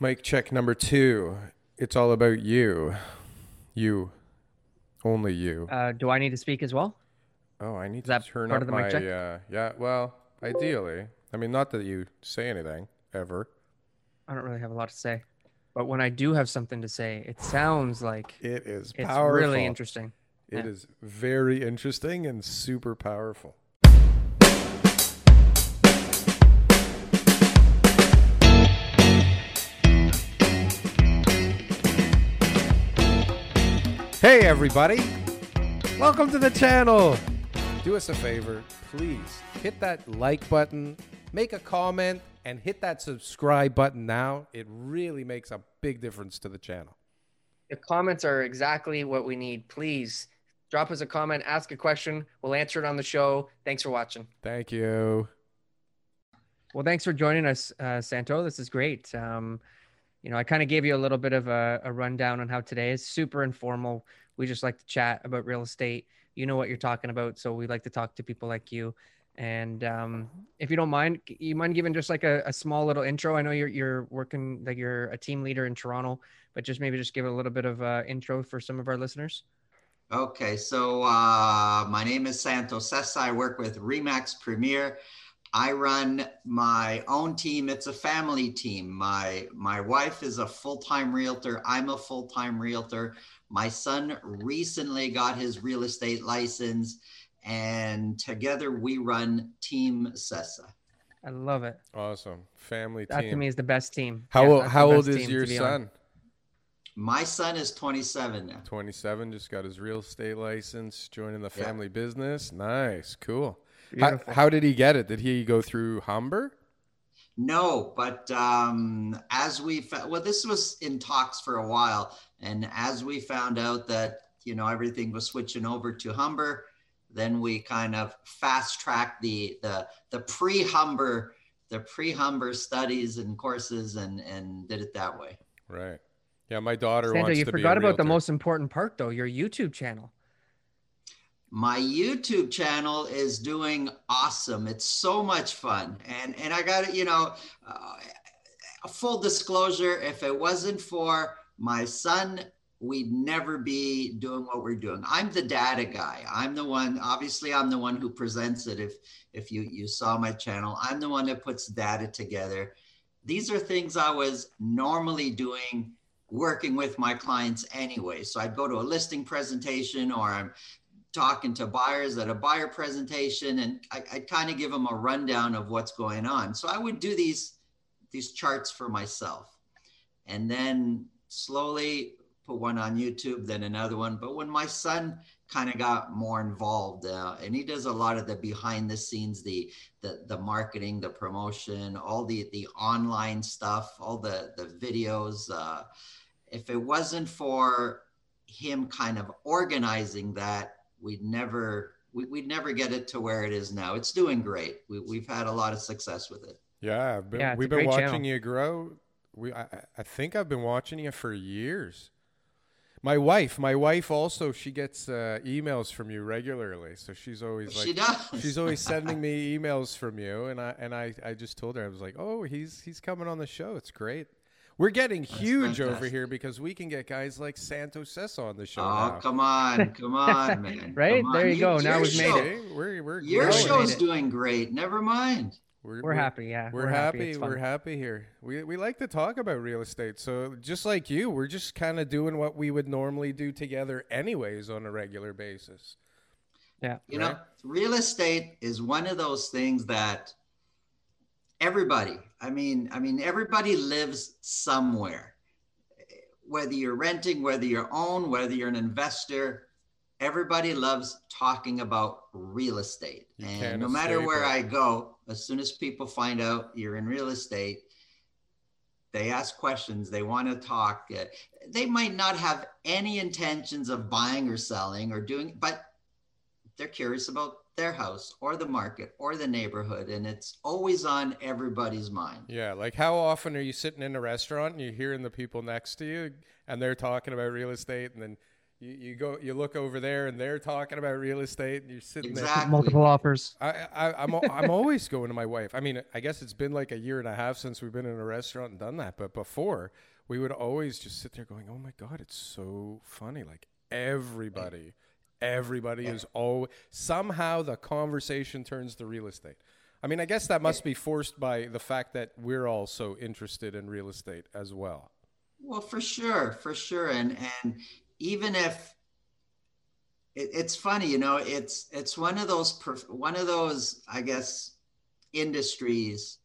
Mic check number two. It's all about you. You. Only you. Uh, do I need to speak as well? Oh, I need Is to turn part up of the mic my. check? Uh, yeah, well, ideally. I mean, not that you say anything ever. I don't really have a lot to say, but when I do have something to say, it sounds like It is it's powerful. really interesting. It is very interesting and super powerful. Hey, everybody. Welcome to the channel. Do us a favor, please hit that like button, make a comment, and hit that subscribe button now. It really makes a big difference to the channel. The comments are exactly what we need. Please drop us a comment, ask a question. We'll answer it on the show. Thanks for watching. Thank you. Well, thanks for joining us, uh, Santo. This is great. Um, you know, I kind of gave you a little bit of a, a rundown on how today is super informal. We just like to chat about real estate. You know what you're talking about, so we like to talk to people like you. And um, if you don't mind, you mind giving just like a, a small little intro? I know you're you're working like you're a team leader in Toronto, but just maybe just give a little bit of uh, intro for some of our listeners. Okay, so uh, my name is Santos Sessa. I work with Remax Premier. I run my own team. It's a family team. My my wife is a full-time realtor. I'm a full-time realtor. My son recently got his real estate license, and together we run Team Sessa. I love it. Awesome. Family team. That team. to me is the best team. How Yeah, old, how old is your to on. son? My son is 27 now. 27, just got his real estate license, joining the Yeah. family business. Nice, cool. How, how did he get it? Did he go through Humber? No, but um, as we fa- well, this was in talks for a while, and as we found out that you know everything was switching over to Humber, then we kind of fast tracked the the the pre Humber the pre Humber studies and courses and and did it that way. Right. Yeah, my daughter Sandra, wants you to be a forgot about the most important part, though your YouTube channel. My youtube channel is doing awesome. It's so much fun. And and i got to you know uh, full disclosure if it wasn't for my son we'd never be doing what we're doing. I'm the data guy. I'm the one obviously i'm the one who presents it. If if you you saw my channel i'm the one that puts data together. These are things i was normally doing working with my clients anyway. So i'd go to a listing presentation or i'm talking to buyers at a buyer presentation and I, I kind of give them a rundown of what's going on. So I would do these these charts for myself and then slowly put one on YouTube, then another one. But when my son kind of got more involved uh, and he does a lot of the behind the scenes, the, the, the marketing, the promotion, all the, the online stuff, all the, the videos, uh, if it wasn't for him kind of organizing that, we'd never we, we'd never get it to where it is now. It's doing great. We, we've had a lot of success with it. Yeah, I've been, Yeah, we've been watching channel. you grow. We, I, I- I think I've been watching you for years. My wife, my wife also, she gets uh, emails from you regularly. So she's always like, she does. she's always sending me emails from you, and I and I, I just told her I was like, oh, he's he's coming on the show. It's great. We're getting huge over here because we can get guys like Santo Sessa on the show Oh, now. come on, come on, man. Right? Come There on. you go. Now your we've made it. We're we're Your growing. show's it. doing great. Never mind. We're happy, yeah. We're, happy. It's We're happy here. We we like to talk about real estate. So just like you, we're just kind of doing what we would normally do together, anyways, on a regular basis. Yeah. You Right. know, real estate is one of those things that everybody, I mean, I mean, everybody lives somewhere. Whether you're renting, whether you're own, whether you're an investor, everybody loves talking about real estate. You and no matter where. I go, as soon as people find out you're in real estate, they ask questions, they want to talk. Uh, they might not have any intentions of buying or selling or doing, but they're curious about their house or the market or the neighborhood and it's always on everybody's mind. Yeah like how often are you sitting in a restaurant and you're hearing the people next to you and they're talking about real estate and then you, you go you look over there and they're talking about real estate and you're sitting exactly. there multiple offers. I, I i'm i'm always going to my wife. I mean i guess it's been like a year and a half since we've been in a restaurant and done that but before we would always just sit there going oh my god it's so funny. Like everybody Everybody is oh somehow the conversation turns to real estate. I mean, I guess that must be forced by the fact that we're all so interested in real estate as well. Well, for sure, for sure, and and even if it, it's funny, you know, it's it's one of those one of those, I guess, industries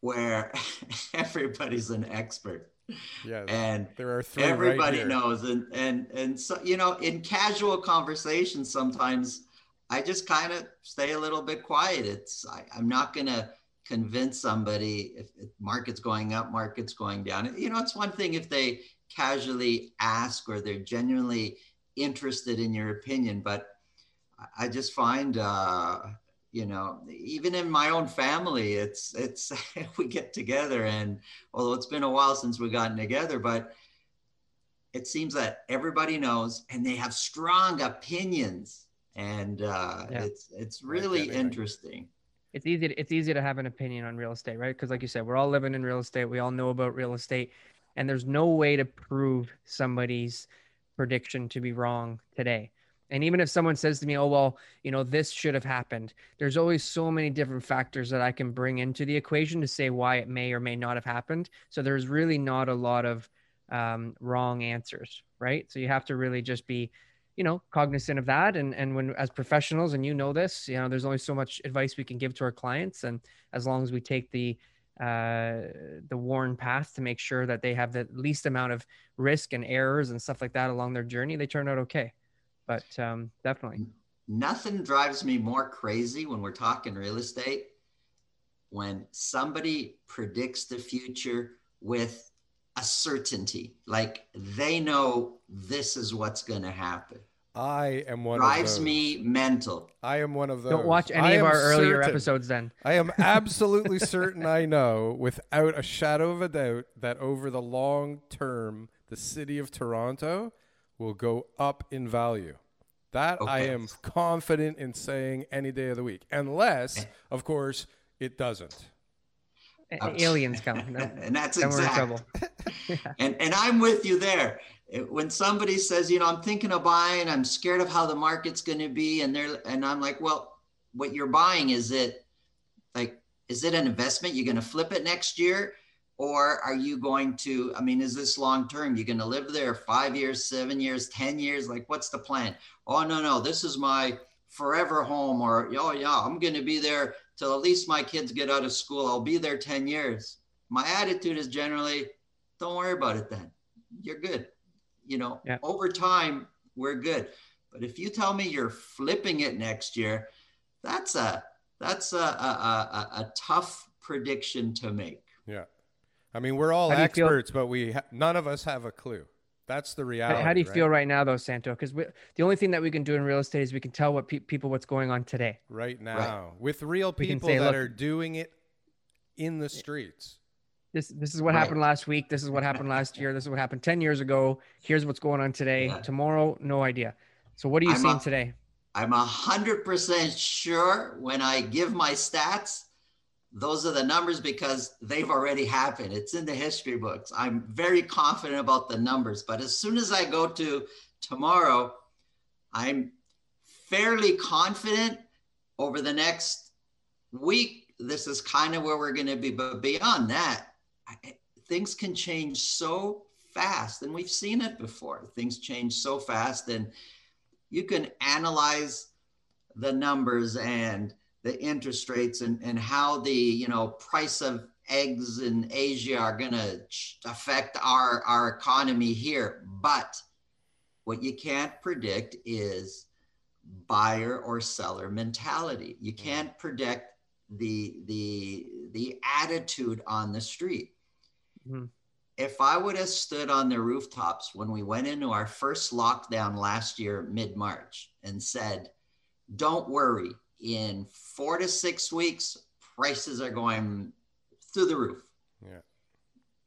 where everybody's an expert yeah and there are three everybody right knows and and and so you know in casual conversations sometimes i just kind of stay a little bit quiet. It's I, i'm not gonna convince somebody if, if market's going up market's going down. You know it's one thing if they casually ask or they're genuinely interested in your opinion but i just find uh you know even in my own family it's it's we get together and although it's been a while since we've gotten together but it seems that everybody knows and they have strong opinions. And uh, yeah. it's it's really interesting. It's easy to, it's easy to have an opinion on real estate right? Because like you said we're all living in real estate. We all know about real estate. And there's no way to prove somebody's prediction to be wrong today and even if someone says to me, oh, well, you know, this should have happened, there's always so many different factors that I can bring into the equation to say why it may or may not have happened. So there's really not a lot of um, wrong answers, right? So you have to really just be, you know, cognizant of that. And, and when, as professionals, and you know this, you know, there's only so much advice we can give to our clients. And as long as we take the, uh, the worn path to make sure that they have the least amount of risk and errors and stuff like that along their journey, they turn out okay but um, definitely. Nothing drives me more crazy when we're talking real estate when somebody predicts the future with a certainty, like they know this is what's going to happen. I am one drives me mental. I am one of those. Don't watch any I of our certain, earlier episodes then. I am absolutely certain I know without a shadow of a doubt that over the long term the city of Toronto will go up in value. That okay. I am confident in saying any day of the week, unless, eh. of course, it doesn't. Aliens come, and that's exactly. yeah. And and I'm with you there. When somebody says, you know, I'm thinking of buying, I'm scared of how the market's going to be, and they're and I'm like, well, what you're buying is it like is it an investment? You're going to flip it next year or are you going to i mean is this long term you're going to live there five years seven years ten years? Like what's the plan? Oh no no this is my forever home or oh yeah i'm going to be there till at least my kids get out of school. I'll be there 10 years. My attitude is generally don't worry about it then. You're good. You know yeah. over time we're good. But if you tell me you're flipping it next year that's a that's a, a, a, a tough prediction to make. Yeah I mean, we're all experts, feel, but we ha- none of us have a clue. That's the reality. How do you right? feel right now, though, Santo? Because the only thing that we can do in real estate is we can tell what pe- people what's going on today. Right now, right. with real people say, that are doing it in the streets. This this is what right. happened last week. This is what happened last year. This is what happened ten years ago. Here's what's going on today. Yeah. Tomorrow, no idea. So, what are you I'm seeing a, today? I'm a hundred percent sure when I give my stats those are the numbers because they've already happened. It's in the history books. I'm very confident about the numbers. But as soon as I go to tomorrow, I'm fairly confident over the next week. This is kind of where we're going to be. But beyond that, I, things can change so fast. And we've seen it before. Things change so fast. And you can analyze the numbers and the interest rates and, and how the you know price of eggs in Asia are going to affect our, our economy here. But what you can't predict is buyer or seller mentality. You mm. can't predict the the the attitude on the street. Mm-hmm. If I would have stood on the rooftops when we went into our first lockdown last year, mid March, and said, don't worry, in four to six weeks, prices are going through the roof. Yeah.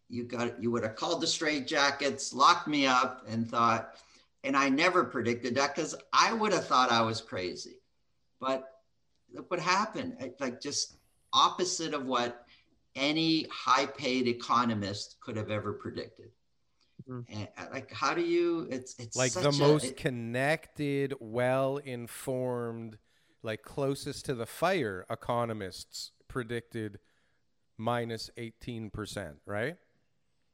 You got you would have called the straight jackets, locked me up, and thought, and I never predicted that because I would have thought I was crazy. But look what happened. Like just opposite of what any high paid economist could have ever predicted. Mm-hmm. And uh, like, how do you? It's it's like the most it, connected, well informed, like closest to the fire economists predicted minus minus eighteen percent, right?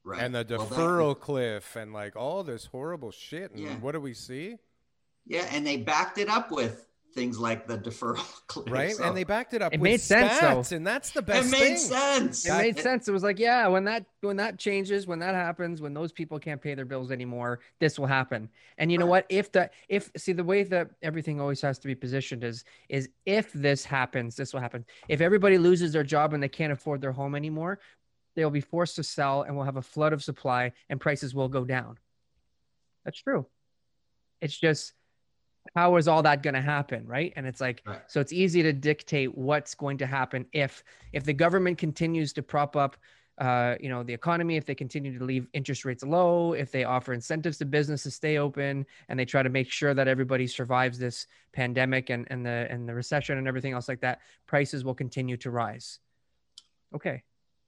Right. And the deferral well, that, cliff and like all this horrible shit. And yeah. what do we see? Yeah, and they backed it up with things like the deferral cliff. Right. So. And they backed it up it made sense, though. and that's the best It made thing. sense. It made sense. It was like, yeah, when that when that changes, when that happens, when those people can't pay their bills anymore, this will happen. And you right. know what? If the if see the way that everything always has to be positioned is is if this happens, this will happen. If everybody loses their job and they can't afford their home anymore, they'll be forced to sell and we'll have a flood of supply and prices will go down. That's true. It's just how is all that going to happen right and it's like right. so it's easy to dictate what's going to happen if if the government continues to prop up uh, you know the economy if they continue to leave interest rates low if they offer incentives to business to stay open and they try to make sure that everybody survives this pandemic and, and the and the recession and everything else like that prices will continue to rise okay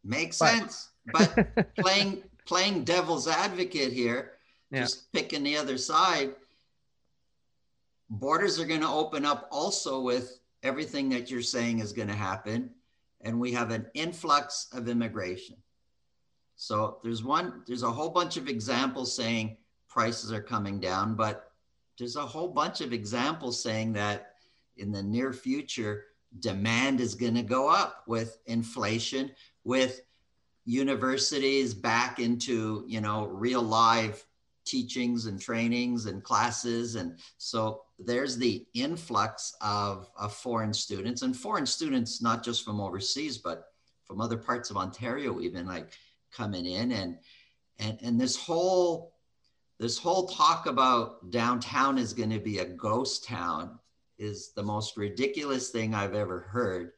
makes but, sense but playing playing devil's advocate here yeah. just picking the other side borders are going to open up also with everything that you're saying is going to happen and we have an influx of immigration. So there's one there's a whole bunch of examples saying prices are coming down but there's a whole bunch of examples saying that in the near future demand is going to go up with inflation with universities back into you know real live teachings and trainings and classes. And so there's the influx of, of foreign students and foreign students, not just from overseas, but from other parts of Ontario, even like coming in and, and, and this whole, this whole talk about downtown is going to be a ghost town is the most ridiculous thing I've ever heard.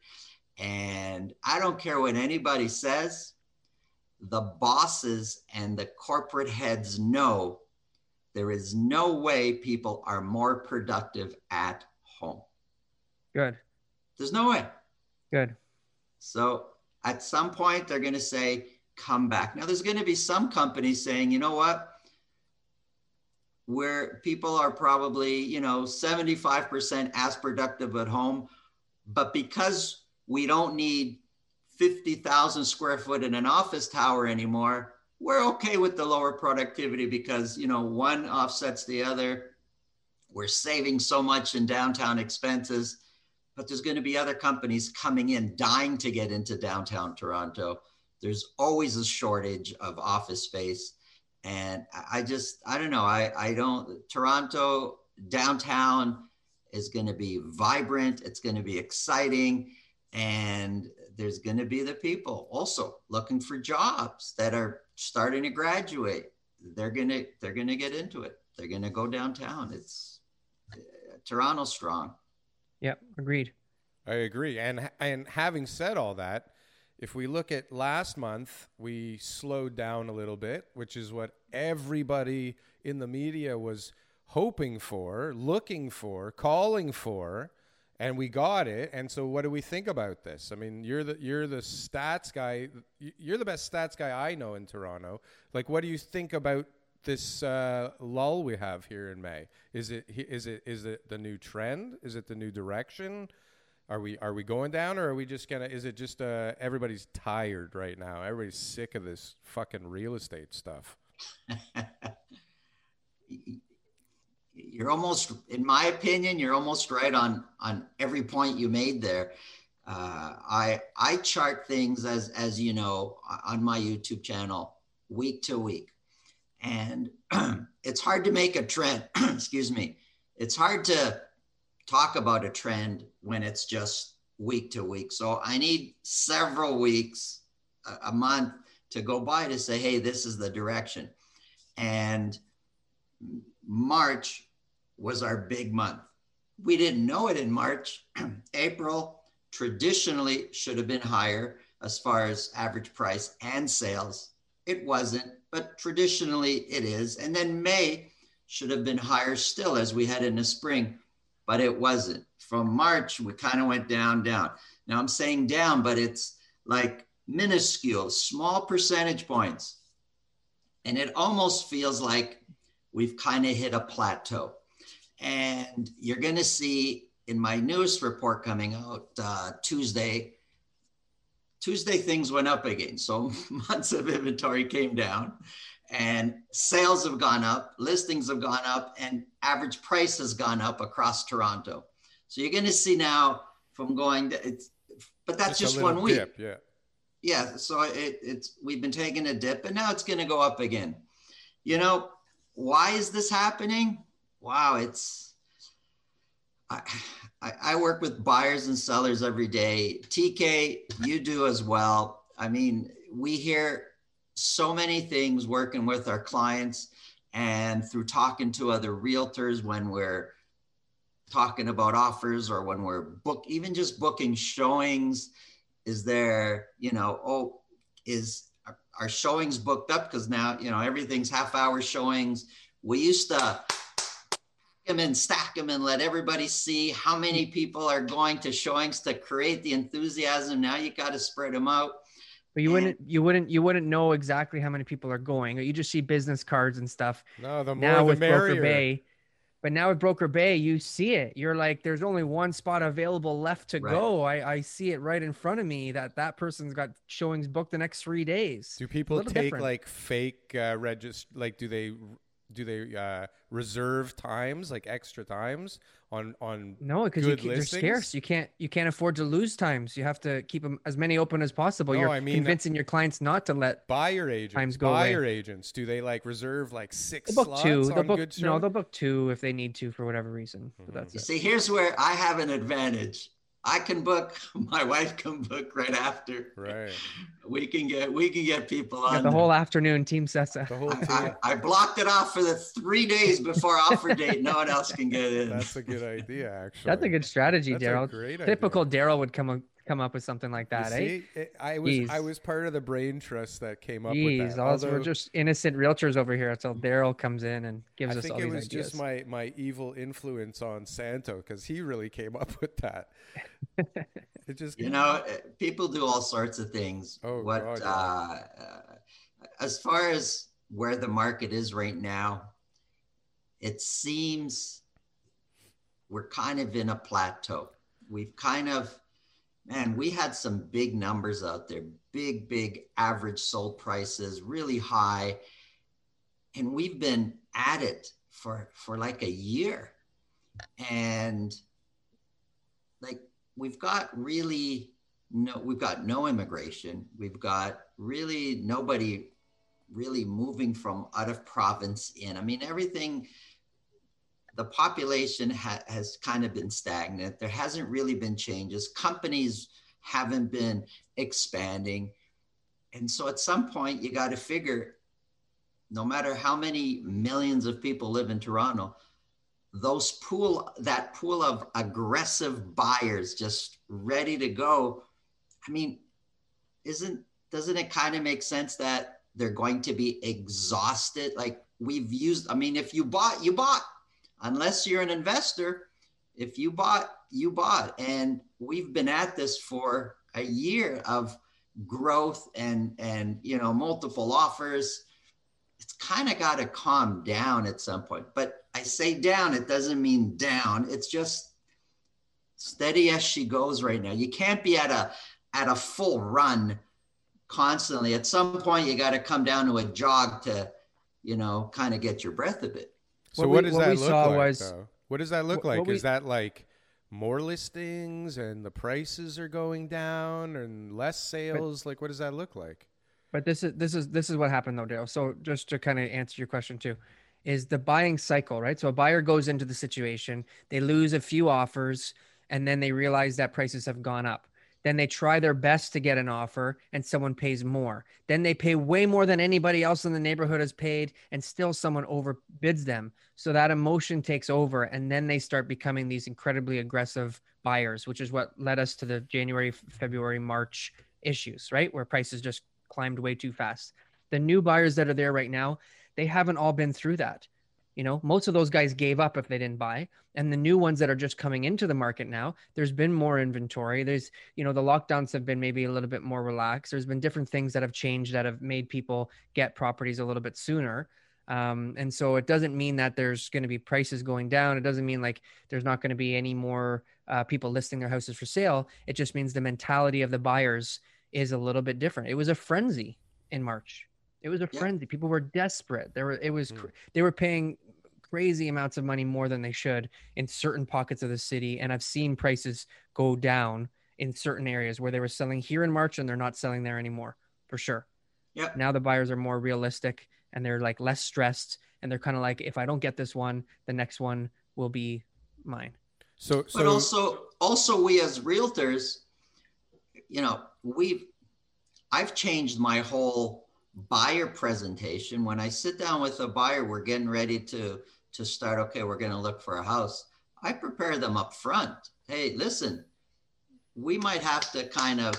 And I don't care what anybody says, the bosses and the corporate heads know there is no way people are more productive at home. Good. There's no way. Good. So at some point, they're going to say, come back. Now, there's going to be some companies saying, you know what? Where people are probably, you know, 75% as productive at home, but because we don't need 50,000 square foot in an office tower anymore, we're okay with the lower productivity because you know one offsets the other. We're saving so much in downtown expenses but there's going to be other companies coming in dying to get into downtown toronto. There's always a shortage of office space. And i just i don't know i i don't toronto downtown is going to be vibrant it's going to be exciting and there's going to be the people also looking for jobs that are starting to graduate. They're gonna they're gonna get into it. They're gonna go downtown. It's uh, toronto strong. Yep agreed. I agree. And and having said all that if we look at last month we slowed down a little bit which is what everybody in the media was hoping for looking for calling for and we got it. And so, what do we think about this? I mean, you're the you're the stats guy. You're the best stats guy I know in Toronto. Like, what do you think about this uh, lull we have here in May? Is it is it is it the new trend? Is it the new direction? Are we are we going down, or are we just gonna? Is it just uh, everybody's tired right now? Everybody's sick of this fucking real estate stuff. you're almost, in my opinion, you're almost right on on every point you made there. Uh, I I chart things as as you know on my YouTube channel week to week, and it's hard to make a trend. excuse me. It's hard to talk about a trend when it's just week to week. So I need several weeks, a, a month to go by to say, hey, this is the direction. And March was our big month. We didn't know it in March. April traditionally should have been higher as far as average price and sales. It wasn't, but traditionally it is. And then May should have been higher still as we head into spring, but it wasn't. From March, we kind of went down, down. Now I'm saying down, but it's like minuscule, small percentage points. And it almost feels like we've kind of hit a plateau. And you're going to see in my newest report coming out uh, Tuesday, Tuesday things went up again. So months of inventory came down and sales have gone up, listings have gone up, and average price has gone up across Toronto. So you're going to see now from going to it's, but that's just, just one week. Dip, yeah. Yeah. So it, it's we've been taking a dip, and now it's going to go up again. You know why is this happening? Wow, it's I, I work with buyers and sellers every day. TK, you do as well. I mean, we hear so many things working with our clients and through talking to other realtors when we're talking about offers or when we're book even just booking showings is there you know oh is our showings booked up because now you know everything's half hour showings we used to them and stack them and let everybody see how many people are going to showings to create the enthusiasm. Now you got to spread them out. But you and, wouldn't, you wouldn't, you wouldn't know exactly how many people are going. You just see business cards and stuff. No, the more now the with merrier. Broker Bay, but now with Broker Bay, you see it. You're like, there's only one spot available left to right. go. I, I see it right in front of me that that person's got showings booked the next three days. Do people take different. like fake uh, register? Like, do they do they uh, reserve times like extra times on on no because you, they're scarce. You can't you can't afford to lose times. You have to keep them as many open as possible. No, you're I mean, convincing your clients not to let buyer agents times go buyer away. agents do they like reserve like 6 they'll book two. they'll book no they'll book two if they need to for whatever reason mm-hmm. but that's you it. see here's where i have an advantage I can book. My wife can book right after. Right. We can get we can get people on the whole afternoon. Team Sessa The whole team. I, I, I, blocked it off for the three days before offer date. No one else can get in. That's a good idea, actually. That's a good strategy, Daryl. Typical Daryl would come come up with something like that, eh? I was Jeez. I was part of the brain trust that came up Jeez, with that. Although, we're just innocent realtors over here until Daryl comes in and gives I us all these ideas. I think it was just my my evil influence on Santo because he really came up with that. it just you know eh, people do all sorts of things. Oh, what God, uh, uh, as far as where the market is right now, it seems we're kind of in a plateau. We've kind of man, we had some big numbers out there, big, big average sold prices, really high. And we've been at it for for like a year. And like we've got really no we've got no immigration. We've got really nobody really moving from out of province in. I mean, everything the population ha- has kind of been stagnant. There hasn't really been changes. Companies haven't been expanding. And so at some point, you got to figure no matter how many millions of people live in Toronto, those pool that pool of aggressive buyers just ready to go. I mean, isn't doesn't it kind of make sense that they're going to be exhausted? Like we've used, I mean, if you bought, you bought unless you're an investor, if you bought, you bought. And we've been at this for a year of growth and and you know multiple offers. It's kind of got to calm down at some point. But I say down, it doesn't mean down. It's just steady as she goes right now. You can't be at a at a full run constantly. At some point, you got to come down to a jog to, you know, kind of get your breath a bit. So what, what we, does what that look like? Was, though? What does that look like? We, Is that like more listings and the prices are going down and less sales? But, like, what does that look like? But this is this is this is what happened though, Dale. So just to kind of answer your question too, is the buying cycle right? So a buyer goes into the situation, they lose a few offers, and then they realize that prices have gone up. Then they try their best to get an offer and someone pays more. Then they pay way more than anybody else in the neighborhood has paid and still someone overbids them. So that emotion takes over and then they start becoming these incredibly aggressive buyers, which is what led us to the January, February, March issues, right? Where prices just climbed way too fast. The new buyers that are there right now, they haven't all been through that. You know, most of those guys gave up if they didn't buy. And the new ones that are just coming into the market now, there's been more inventory. There's, you know, the lockdowns have been maybe a little bit more relaxed. There's been different things that have changed that have made people get properties a little bit sooner. Um, and so it doesn't mean that there's going to be prices going down. It doesn't mean like there's not going to be any more uh, people listing their houses for sale. It just means the mentality of the buyers is a little bit different. It was a frenzy in March. It was a yeah. frenzy. People were desperate. There were it was mm. they were paying crazy amounts of money more than they should in certain pockets of the city, and I've seen prices go down in certain areas where they were selling here in March and they're not selling there anymore for sure. Yeah. Now the buyers are more realistic and they're like less stressed and they're kind of like if I don't get this one, the next one will be mine. So, so but also also we as realtors, you know, we've I've changed my whole buyer presentation. When I sit down with a buyer, we're getting ready to to start. Okay, we're going to look for a house. I prepare them up front. Hey, listen, we might have to kind of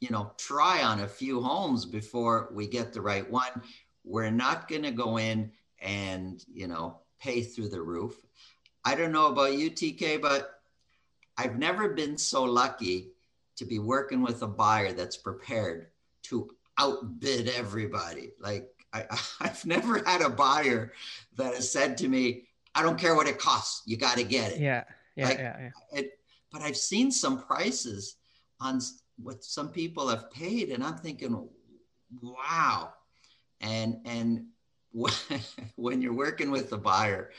you know try on a few homes before we get the right one. We're not going to go in and you know pay through the roof. I don't know about you, TK, but I've never been so lucky to be working with a buyer that's prepared to outbid everybody. Like I, I've never had a buyer that has said to me, I don't care what it costs, you got to get it. Yeah. Yeah, like, yeah, yeah. It, but I've seen some prices on what some people have paid, and I'm thinking, wow. And and when you're working with the buyer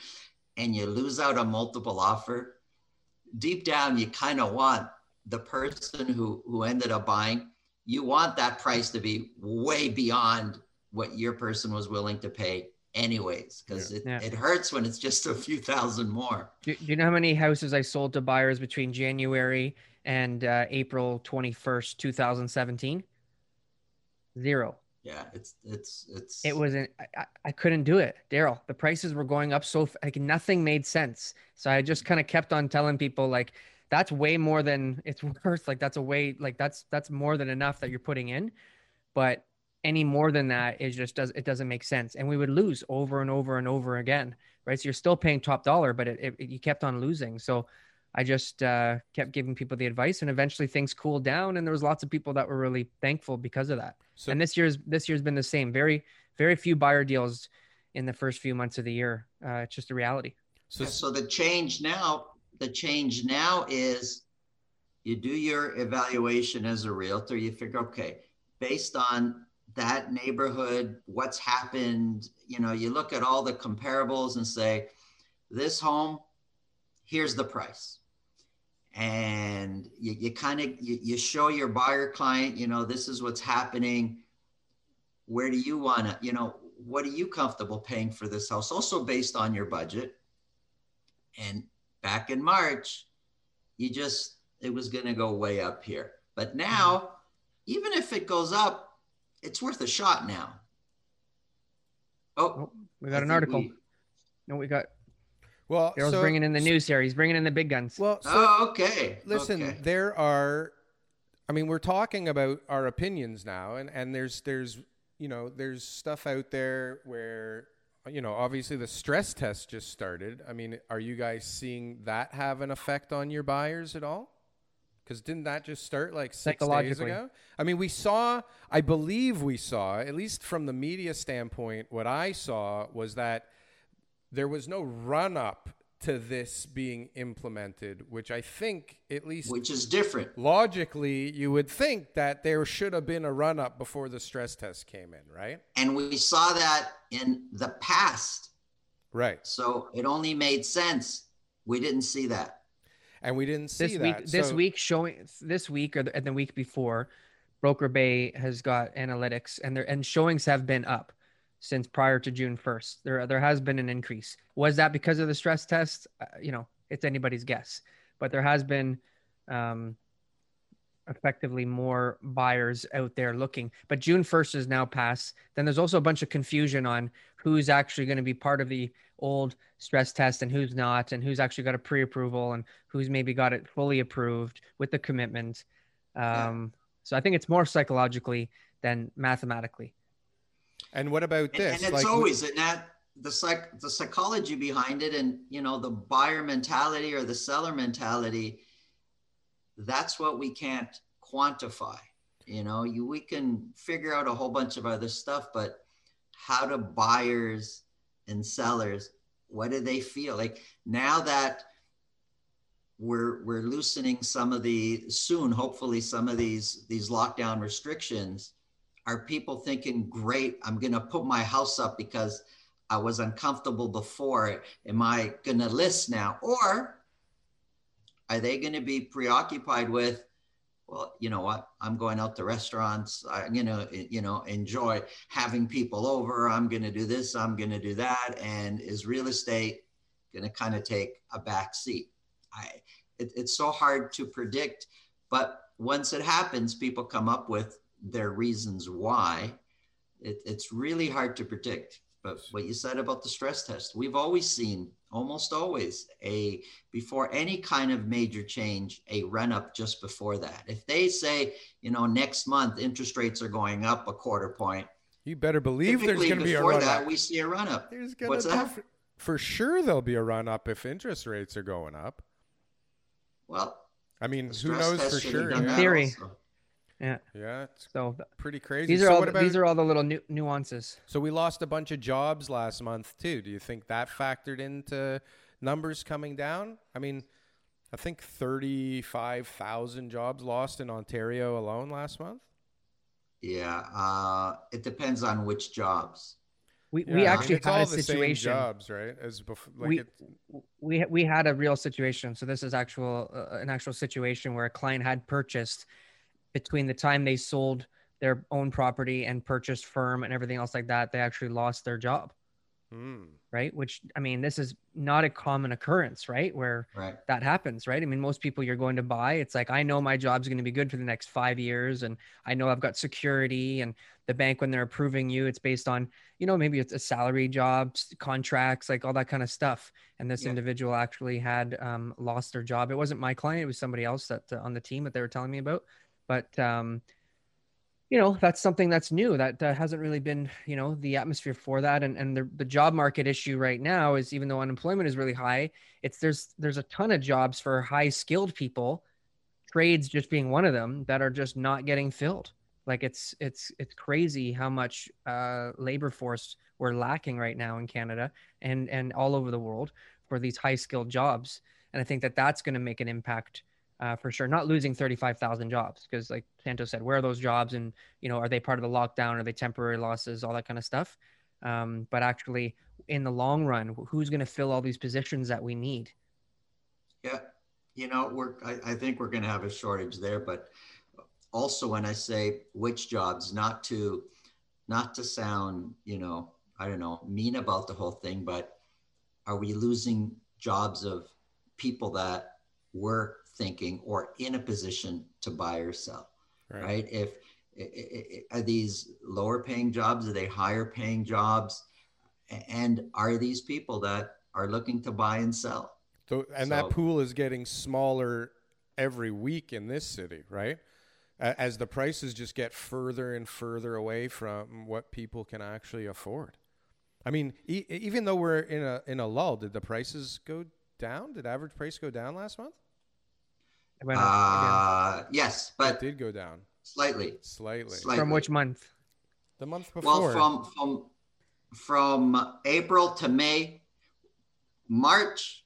and you lose out a multiple offer, deep down you kind of want the person who who ended up buying you want that price to be way beyond what your person was willing to pay anyways because yeah. it, yeah. it hurts when it's just a few thousand more. Do, do, you know how many houses i sold to buyers between january and uh, april 21st 2017 zero. Yeah it's it's it's it wasn't i, I couldn't do it. Daryl the prices were going up so like nothing made sense. So i just kind of kept on telling people like that's way more than it's worth. Like that's a way like that's that's more than enough that you're putting in. But any more than that is just does it doesn't make sense. And we would lose over and over and over again. Right. So you're still paying top dollar, but it, it, it you kept on losing. So I just uh, kept giving people the advice, and eventually things cooled down, and there was lots of people that were really thankful because of that. So, and this year's this year's been the same. Very very few buyer deals in the first few months of the year. Uh, it's just a reality. So, so the change now the change now is you do your evaluation as a realtor, you figure, okay, based on that neighborhood, what's happened, you know, you look at all the comparables and say, this home, here's the price. And you, you kind of you, you show your buyer client, you know, this is what's happening. Where do you want to, you know, what are you comfortable paying for this house? Also based on your budget. And back in March, you just, it was going to go way up here. But now, mm-hmm. even if it goes up, it's worth a shot now. Oh, oh we got I an article. We... No, we got. Well, Daryl's so, bringing in the news here. He's bringing in the big guns. Well, so, oh, okay. Listen, okay. there are. I mean, we're talking about our opinions now, and and there's there's you know there's stuff out there where you know, obviously the stress test just started. I mean, are you guys seeing that have an effect on your buyers at all? Because didn't that just start like six days ago? I mean, we saw, I believe we saw, at least from the media standpoint, what I saw was that there was no run up to this being implemented, which I think at least which is different. Logically, you would think that there should have been a run up before the stress test came in, right? And we saw that in the past. Right. So it only made sense. We didn't see that. And we didn't see this that. week. This week showing this week or the, the week before, Broker Bay has got analytics and their and showings have been up since prior to June 1st. There, there has been an increase. Was that because of the stress test? Uh, you know, it's anybody's guess, but there has been, um, effectively more buyers out there looking. But June 1st is now passed. Then there's also a bunch of confusion on who's actually going to be part of the old stress test and who's not, and who's actually got a pre approval and who's maybe got it fully approved with the commitment. Um, yeah. So I think it's more psychologically than mathematically. And what about this? And, and it's like, always in that the psych the psychology behind it and you know the buyer mentality or the seller mentality that's what we can't quantify you know you we can figure out a whole bunch of other stuff but how do buyers and sellers what do they feel like now that we're we're loosening some of the soon hopefully some of these these lockdown restrictions are people thinking great i'm going to put my house up because i was uncomfortable before. Am i going to list now? Or are they going to be preoccupied with well you know what? I'm going out to restaurants. I'm going to you know enjoy having people over. I'm going to do this i'm going to do that. And is real estate going to kind of take a back seat? I, it, it's so hard to predict. But once it happens, people come up with their reasons why. It, it's really hard to predict. But what you said about the stress test, we've always seen almost always a before any kind of major change a run up just before that if they say you know next month interest rates are going up a quarter point you better believe there's going to be a run that up we see a run up What's that? For, for sure there'll be a run up if interest rates are going up well, I mean, who knows for sure? In theory. Yeah. Yeah. It's so pretty crazy. These are so all about, these are all the little nu- nuances. So we lost a bunch of jobs last month too. Do you think that factored into numbers coming down? I mean, I think 35,000 jobs lost in Ontario alone last month. Yeah, uh, it depends on which jobs. We, yeah, we actually I mean, had a situation. jobs, right? As before, like we, we we had a real situation. So this is actual uh, an actual situation where a client had purchased between the time they sold their own property and purchased firm and everything else like that. They actually lost their job. Mm. Right. Which, I mean, this is not a common occurrence, right? Where right. that happens, right? I mean, most people you're going to buy, it's like, I know my job's going to be good for the next five years. And I know I've got security. And the bank, when they're approving you, it's based on, you know, maybe it's a salary jobs, contracts, like all that kind of stuff. And this yeah. individual actually had um, lost their job. It wasn't my client, it was somebody else that uh, on the team that they were telling me about. But, um, you know that's something that's new that uh, hasn't really been you know the atmosphere for that. And and the, the job market issue right now is even though unemployment is really high it's there's there's a ton of jobs for high skilled people trades just being one of them that are just not getting filled. Like it's it's it's crazy how much uh, labor force we're lacking right now in canada and and all over the world for these high skilled jobs. And i think that that's going to make an impact uh, for sure. Not losing 35,000 jobs because, like Santos said, where are those jobs and, you know, are they part of the lockdown? Are they temporary losses? All that kind of stuff. Um, but actually, in the long run, who's going to fill all these positions that we need? Yeah. You know, we're, I, I think we're going to have a shortage there. But also, when I say which jobs, not to, not to sound, you know, I don't know, mean about the whole thing, but are we losing jobs of people that were thinking or in a position to buy or sell, right? right? If are these lower paying jobs? Are they higher paying jobs? And are these people that are looking to buy and sell? So, and so, that pool is getting smaller every week in this city, right? As the prices just get further and further away from what people can actually afford. I mean, e- even though we're in a in a lull, did the prices go down? Did average price go down last month? Uh, yes, but it did go down slightly. Slightly. Slightly. From which month? The month before. Well, from from from April to May, March,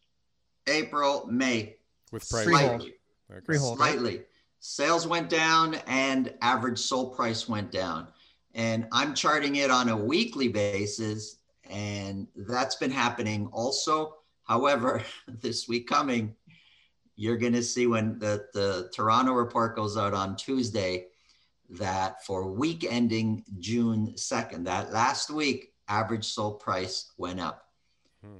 April, May. With price. Slightly. Okay. Freehold. Slightly. Sales went down and average sold price went down. And I'm charting it on a weekly basis, and that's been happening also. However, this week coming, you're going to see when the, the Toronto report goes out on Tuesday that for week ending June 2nd, that last week, average sold price went up. Hmm.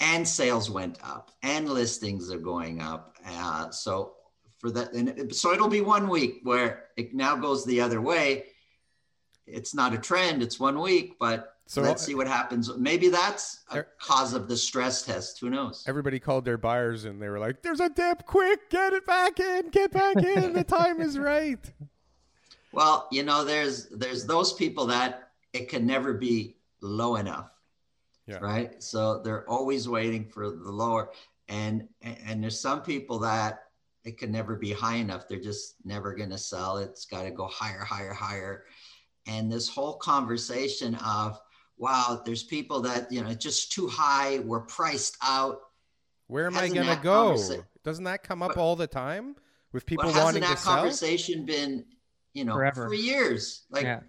And sales went up, and listings are going up. Uh, so for that. And so it'll be one week where it now goes the other way. It's not a trend, it's one week, but so let's see what happens. Maybe that's a cause of the stress test. Who knows? Everybody called their buyers and they were like, "There's a dip! Quick, get it back in! Get back in! the time is right." Well, you know, there's there's those people that it can never be low enough, yeah. right? So they're always waiting for the lower, and and there's some people that it can never be high enough. They're just never going to sell. It's got to go higher, higher, higher. And this whole conversation of wow, there's people that, you know, just too high, we're priced out. Where am hasn't I going to go? Conversa- Doesn't that come up but, all the time with people wanting to sell? Hasn't that conversation been, you know, Forever. for years? Like, yeah.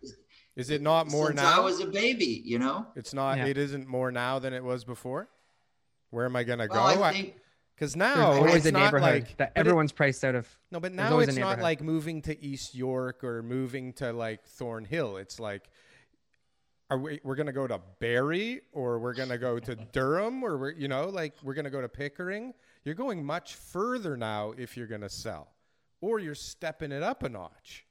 is it not more now? I was a baby, you know. It's not. Yeah. It isn't more now than it was before. Where am I going to well, go? I think, because now there's always a neighborhood like, that everyone's it, priced out of. No, but now it's not like moving to East York or moving to like Thornhill. It's like are we we're gonna go to Barrie or we're gonna go to Durham or we're you know like we're gonna go to Pickering. You're going much further now if you're gonna sell, or you're stepping it up a notch.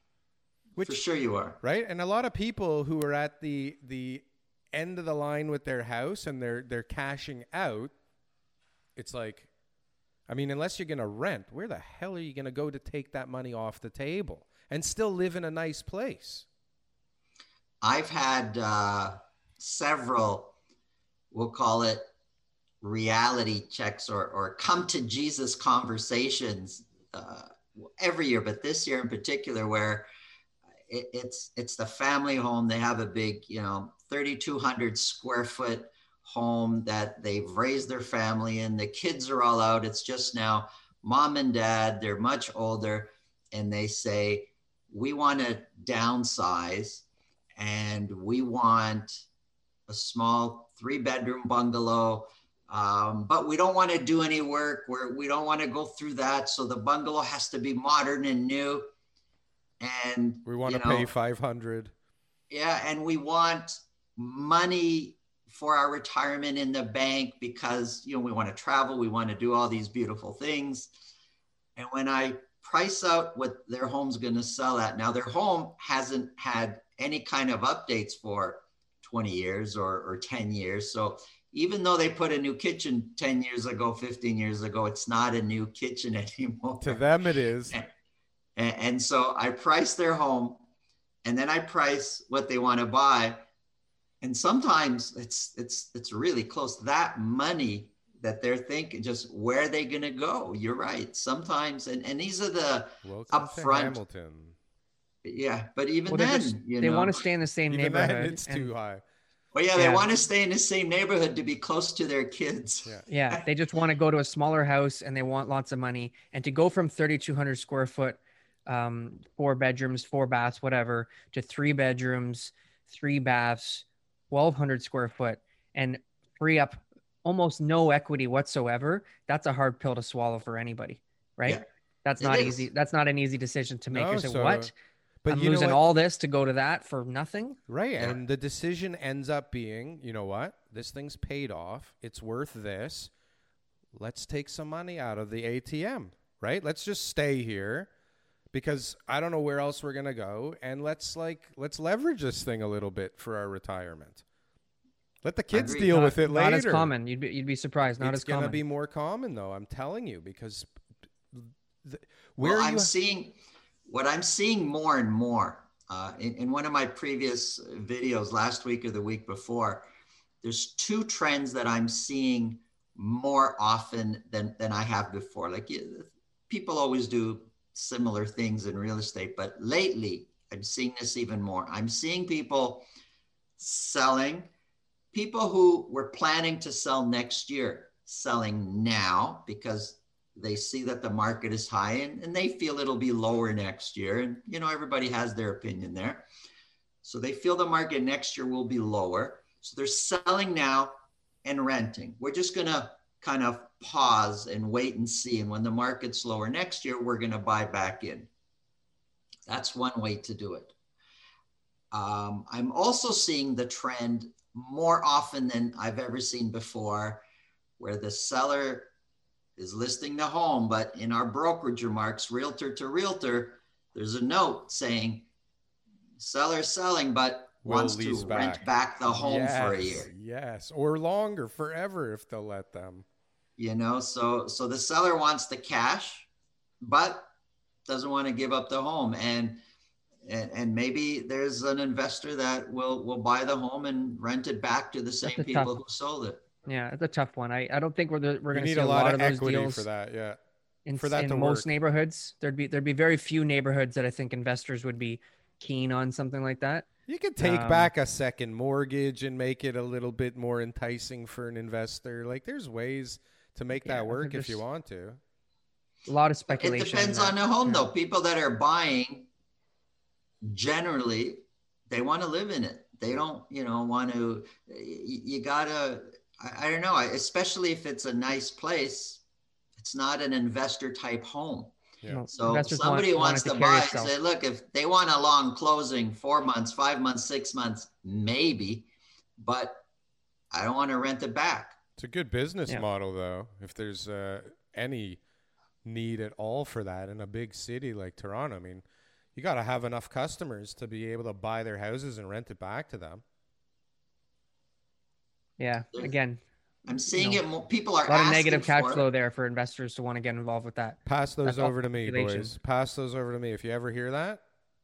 Which, For sure you are right, and a lot of people who are at the the end of the line with their house and they're they're cashing out. It's like, I mean, unless you're gonna rent, where the hell are you gonna go to take that money off the table and still live in a nice place? I've had uh, several, we'll call it reality checks or, or come to Jesus conversations uh, every year, but this year in particular, where it, it's it's the family home. They have a big, you know, 3,200 square foot home that they've raised their family in. The kids are all out. It's just now mom and dad. They're much older, and they say, "We want to downsize." And we want a small three bedroom bungalow. Um, but we don't want to do any work where we don't want to go through that. So the bungalow has to be modern and new. And we want to know, pay 500. Yeah. And we want money for our retirement in the bank because, you know, we want to travel. We want to do all these beautiful things. And when I price out what their home's going to sell at, now their home hasn't had any kind of updates for 20 years or, or 10 years. So even though they put a new kitchen 10 years ago, 15 years ago, it's not a new kitchen anymore. To them, it is. And, and so I price their home and then I price what they want to buy. And sometimes it's it's it's really close. That money that they're thinking, just where are they going to go? You're right. Sometimes, and, and these are the Welcome upfront. Hamilton yeah, but even well, then, just, they know, want to stay in the same neighborhood. Then it's and, too high. Well, yeah, they yeah. want to stay in the same neighborhood to be close to their kids. Yeah. yeah, they just want to go to a smaller house and they want lots of money. And to go from 3,200 square foot, um, four bedrooms, four baths, whatever, to three bedrooms, three baths, 1,200 square foot, and free up almost no equity whatsoever, that's a hard pill to swallow for anybody, right? Yeah, that's not easy. That's not an easy decision to make. No, say, so what? But I'm losing all this to go to that for nothing. Right. Yeah. And the decision ends up being, you know what? This thing's paid off. It's worth this. Let's take some money out of the ATM, right? Let's just stay here because I don't know where else we're going to go and let's like let's leverage this thing a little bit for our retirement. Let the kids deal not, with it later. Not as common. You'd be, you'd be surprised. Not it's as common. It's going to be more common though. I'm telling you because the, where well, I'm you... seeing what I'm seeing more and more uh, in, in one of my previous videos last week or the week before, there's two trends that I'm seeing more often than, than I have before. Like people always do similar things in real estate, but lately I'm seeing this even more. I'm seeing people selling, people who were planning to sell next year, selling now because they see that the market is high and, and they feel it'll be lower next year. And, you know, everybody has their opinion there. So they feel the market next year will be lower. So they're selling now and renting. We're just going to kind of pause and wait and see. And when the market's lower next year, we're going to buy back in. That's one way to do it. Um, I'm also seeing the trend more often than I've ever seen before, where the seller is listing the home, but in our brokerage remarks, realtor to realtor, there's a note saying seller selling, but Will wants to lease rent back. back the home for a Yes, year. Yes, or longer, forever if they'll let them. You know, so so the seller wants the cash, but doesn't want to give up the home. And and, and maybe there's an investor that will will buy the home and rent it back to the same a people tough- who sold it. Yeah, it's a tough one. I, I don't think we're the, we're going to need see a lot, of those equity deals for that. Yeah. in, for that to work in to most work. neighborhoods. There'd be there'd be very few neighborhoods that I think investors would be keen on something like that. You could take Um, back a second mortgage and make it a little bit more enticing for an investor. Like there's ways to make Yeah, that work if you want to. A lot of speculation. It depends that. on the home, Yeah. though. People that are buying, generally, they want to live in it. They don't, you know, want to. You, you gotta. I, I don't know. Especially if it's a nice place, it's not an investor type home. Yeah. So investors somebody want wants it to carry buy. itself. Say, look, if they want a long closing, four months, five months, six months, maybe, but I don't want to rent it back. It's a good business Yeah. model though. If there's uh, any need at all for that in a big city like Toronto, I mean, you got to have enough customers to be able to buy their houses and rent it back to them. Yeah, There's- again, I'm seeing No. it. More, people are a lot of negative cash for it. flow there for investors to want to get involved with that. Pass those That's over to me, boys. Pass those over to me. If you ever hear that,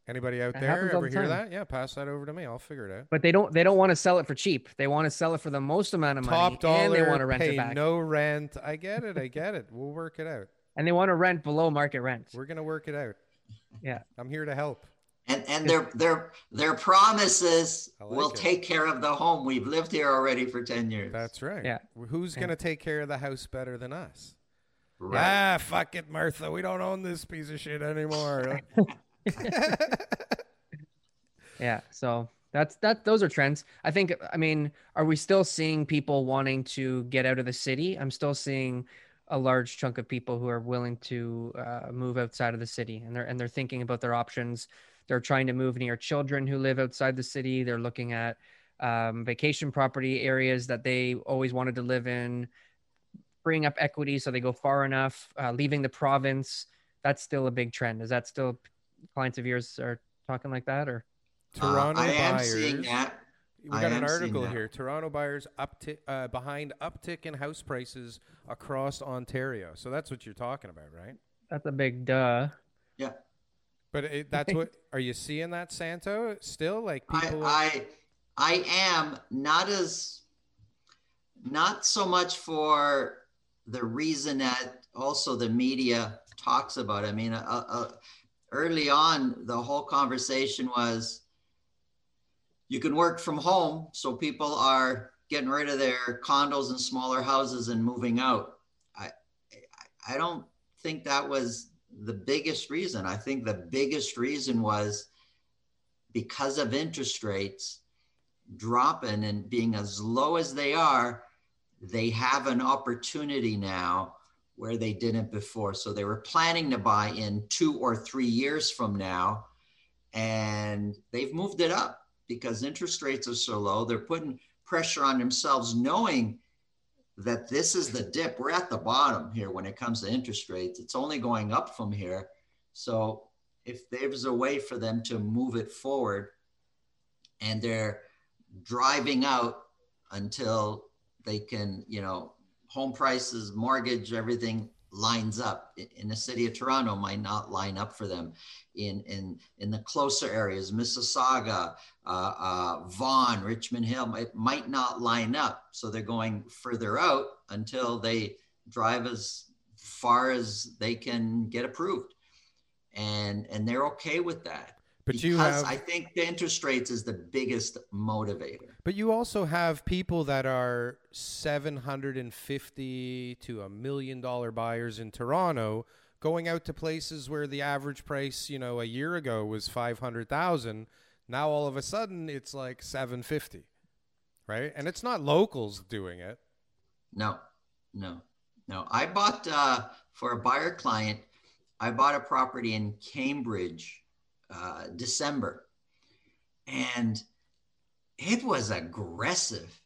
anybody out That there ever the hear that? Yeah, pass that over to me. I'll figure it out. But they don't they don't want to sell it for cheap. They want to sell it for the most amount of money, Top dollar, and they want to rent pay it back, no rent. I get it. I get it. We'll work it out. and they want to rent below market rent. We're gonna work it out. Yeah. I'm here to help. And and their their their promises like will it. take care of the home. We've lived here already for ten years. That's right. Yeah. Who's Yeah. gonna take care of the house better than us? right. Ah, fuck it, Martha. We don't own this piece of shit anymore. Yeah. So that's that. Those are trends. I think. I mean, are we still seeing people wanting to get out of the city? I'm still seeing a large chunk of people who are willing to uh, move outside of the city, and they're and they're thinking about their options. They're trying to move near children who live outside the city. They're looking at um, vacation property areas that they always wanted to live in, freeing up equity so they go far enough, uh, leaving the province. That's still a big trend. Is that still clients of yours are talking like that, or? Uh, Toronto I am buyers. seeing that. We got an am seeing article here. Toronto buyers uptick uh, behind uptick in house prices across Ontario. So that's what you're talking about, right? That's a big duh. Yeah. But it, that's what are you seeing that Santo still like I, people? I I am not as not so much for the reason that also the media talks about. I mean, uh, uh, early on, the whole conversation was you can work from home, so people are getting rid of their condos and smaller houses and moving out. I I don't think that was the biggest reason. I think the biggest reason was because of interest rates dropping and being as low as they are, they have an opportunity now where they didn't before. So they were planning to buy in two or three years from now, and they've moved it up because interest rates are so low. They're putting pressure on themselves, knowing that this is the dip. We're at the bottom here when it comes to interest rates. It's only going up from here. So if there's a way for them to move it forward and they're driving out until they can, you know, home prices, mortgage, everything lines up in the city of Toronto might not line up for them in in in the closer areas, Mississauga, uh, uh, Vaughan, Richmond Hill, it might not line up. So they're going further out until they drive as far as they can get approved. And and they're okay with that. But you because have I think the interest rates is the biggest motivator. But you also have people that are 750 to a million dollar buyers in Toronto going out to places where the average price, you know, a year ago was 500,000. Now all of a sudden it's like 750. Right? And it's not locals doing it. No, no, no. I bought uh, for a buyer client. I bought a property in Cambridge, uh, December, and it was aggressive.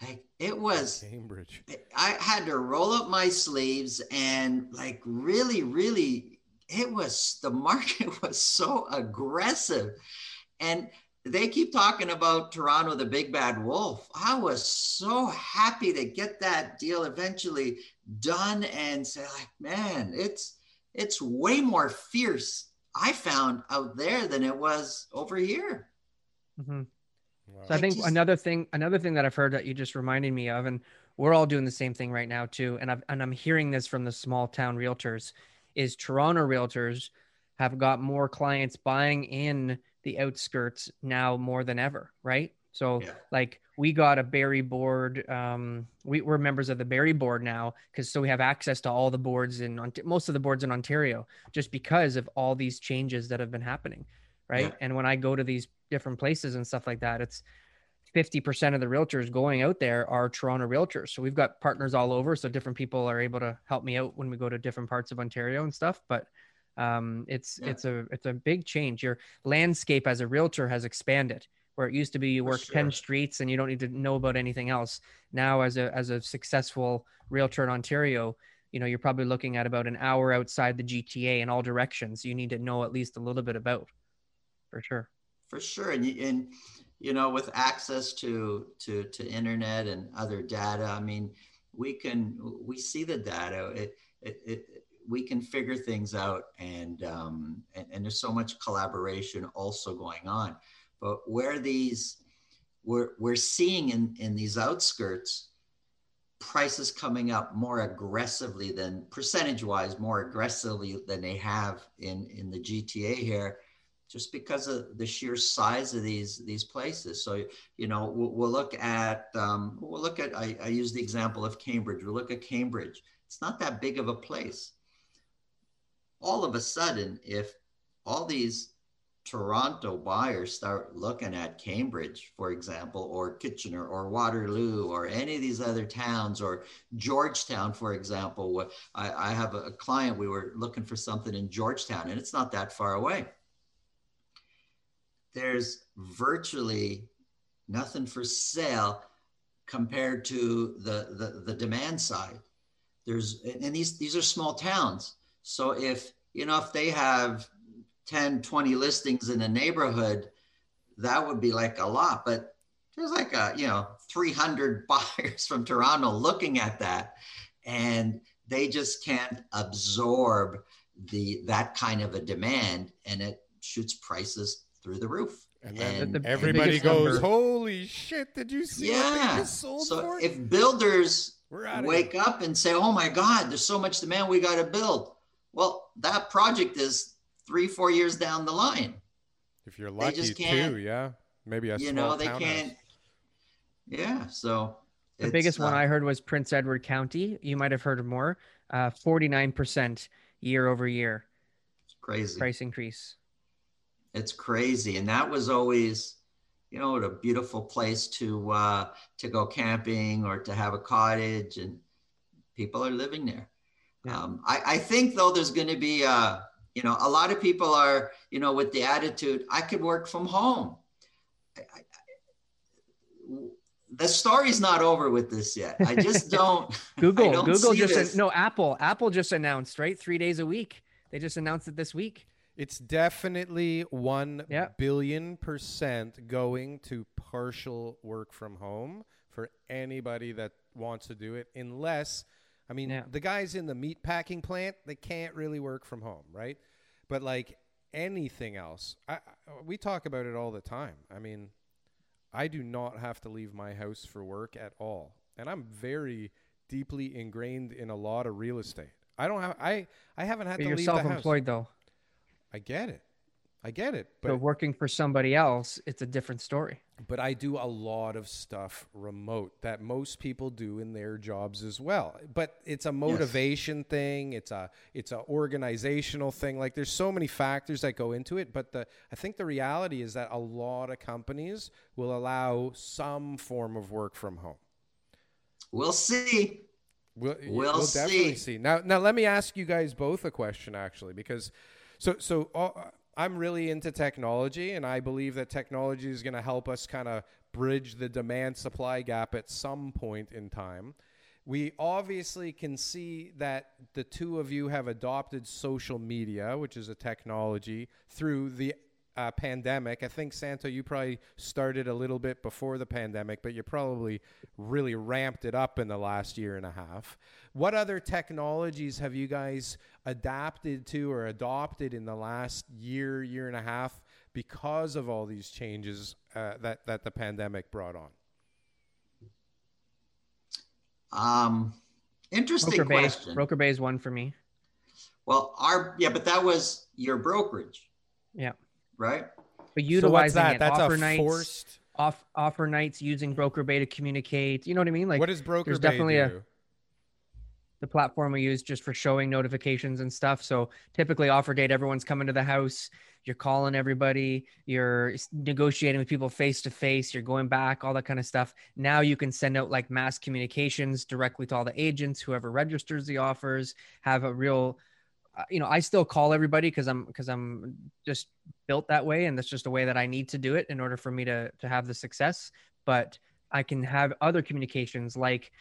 Like it was Cambridge. I had to roll up my sleeves and like really, really, it was the market was so aggressive. And they keep talking about Toronto, the big bad wolf. I was so happy to get that deal eventually done and say, like, man, it's it's way more fierce. I found out there than it was over here. Mm-hmm. Wow. So I I think just- another thing, another thing that I've heard that you just reminded me of, and we're all doing the same thing right now too. And I've and I'm hearing this from the small town realtors, is Toronto realtors have got more clients buying in the outskirts now more than ever, right? So Yeah. like we got a Barrie board. Um, we, we're members of the Barrie board now because so we have access to all the boards in most of the boards in Ontario just because of all these changes that have been happening, right? Yeah. And when I go to these different places and stuff like that, it's 50% of the realtors going out there are Toronto realtors. So we've got partners all over. So different people are able to help me out when we go to different parts of Ontario and stuff. But um, it's Yeah. it's a it's a big change. Your landscape as a realtor has expanded. Where it used to be you work 10 streets and you don't need to know about anything else. Now as a as a successful realtor in Ontario, you know, you're probably looking at about an hour outside the GTA in all directions. You need to know at least a little bit about for sure. for sure and you, and you know with access to to to internet and other data i mean we can we see the data it, it, it we can figure things out and, um, and and there's so much collaboration also going on but where these we're we're seeing in in these outskirts prices coming up more aggressively than percentage wise more aggressively than they have in in the gta here just because of the sheer size of these these places. So you know we'll, we'll look at um, we'll look at I, I use the example of Cambridge. We'll look at Cambridge. It's not that big of a place. All of a sudden, if all these Toronto buyers start looking at Cambridge, for example, or Kitchener or Waterloo or any of these other towns or Georgetown, for example. I, I have a client, we were looking for something in Georgetown and it's not that far away there's virtually nothing for sale compared to the, the, the demand side. There's, and these, these are small towns. So if, you know, if they have 10, 20 listings in a neighborhood, that would be like a lot, but there's like a, you know, 300 buyers from Toronto looking at that and they just can't absorb the, that kind of a demand and it shoots prices through the roof. And then And- The- the everybody goes, number- "Holy shit! Did you see what Yeah. they just sold So for?" if builders wake up and say, "Oh my God, there's so much demand, we got to build," well, that project is three, four years down the line. If you're they lucky, just can't- too, yeah, maybe a you small know, they townhouse. can't. Yeah, so The it's, biggest one uh, I heard was Prince Edward County. You might have heard more. Uh, 49% year over year it's crazy. price increase. It's crazy, and that was always, you know, a beautiful place to uh, to go camping or to have a cottage, and people are living there. Yeah. Um, I, I think though there's going to be, uh, you know, a lot of people are, you know, with the attitude, I could work from home. I, I, the story's not over with this yet. I just don't. I Google, don't Google see just this. no Apple. Apple just announced right three days a week. They just announced it this week. It's definitely one Yeah. billion percent going to partial work from home for anybody that wants to do it, unless, I mean, Yeah. the guys in the meat packing plant, they can't really work from home, right? But like anything else, I, I, we talk about it all the time. I mean, I do not have to leave my house for work at all, and I'm very deeply ingrained in a lot of real estate. I don't have I I haven't had But to you're leave the house. self-employed though. I get it. I get it. so But working for somebody else, it's a different story. But I do a lot of stuff remote that most people do in their jobs as well. But it's a motivation thing, it's a it's a organizational thing. Like there's so many factors that go into it, but the I think the reality is that a lot of companies will allow some form of work from home. We'll see. We'll, We'll we'll definitely see. see. Now, now let me ask you guys both a question, actually, because so so uh, I'm really into technology, and I believe that technology is going to help us kind of bridge the demand supply gap at some point in time. We obviously can see that the two of you have adopted social media, which is a technology, through the uh, pandemic. I think Santo, you probably started a little bit before the pandemic, but you probably really ramped it up in the last year and a half. What other technologies have you guys adapted to or adopted in the last year, year and a half because of all these changes uh, that that the pandemic brought on? Um, interesting Broker Bay, question. Broker Bay is one for me. Well, our yeah, but that was your brokerage, Yeah, right? but So what's utilizing that? it, That's offer a nights, forced. off offer nights using Broker Bay to communicate. You know what I mean? Like what does Broker there's Bay definitely do? a- the platform we use just for showing notifications and stuff. So typically offer date, everyone's coming to the house. You're calling everybody. You're negotiating with people face to face. You're going back, all that kind of stuff. Now you can send out like mass communications directly to all the agents, whoever registers the offers. Have a real, you know, I still call everybody because I'm because I'm just built that way, and that's just a way that I need to do it in order for me to to have the success. But I can have other communications like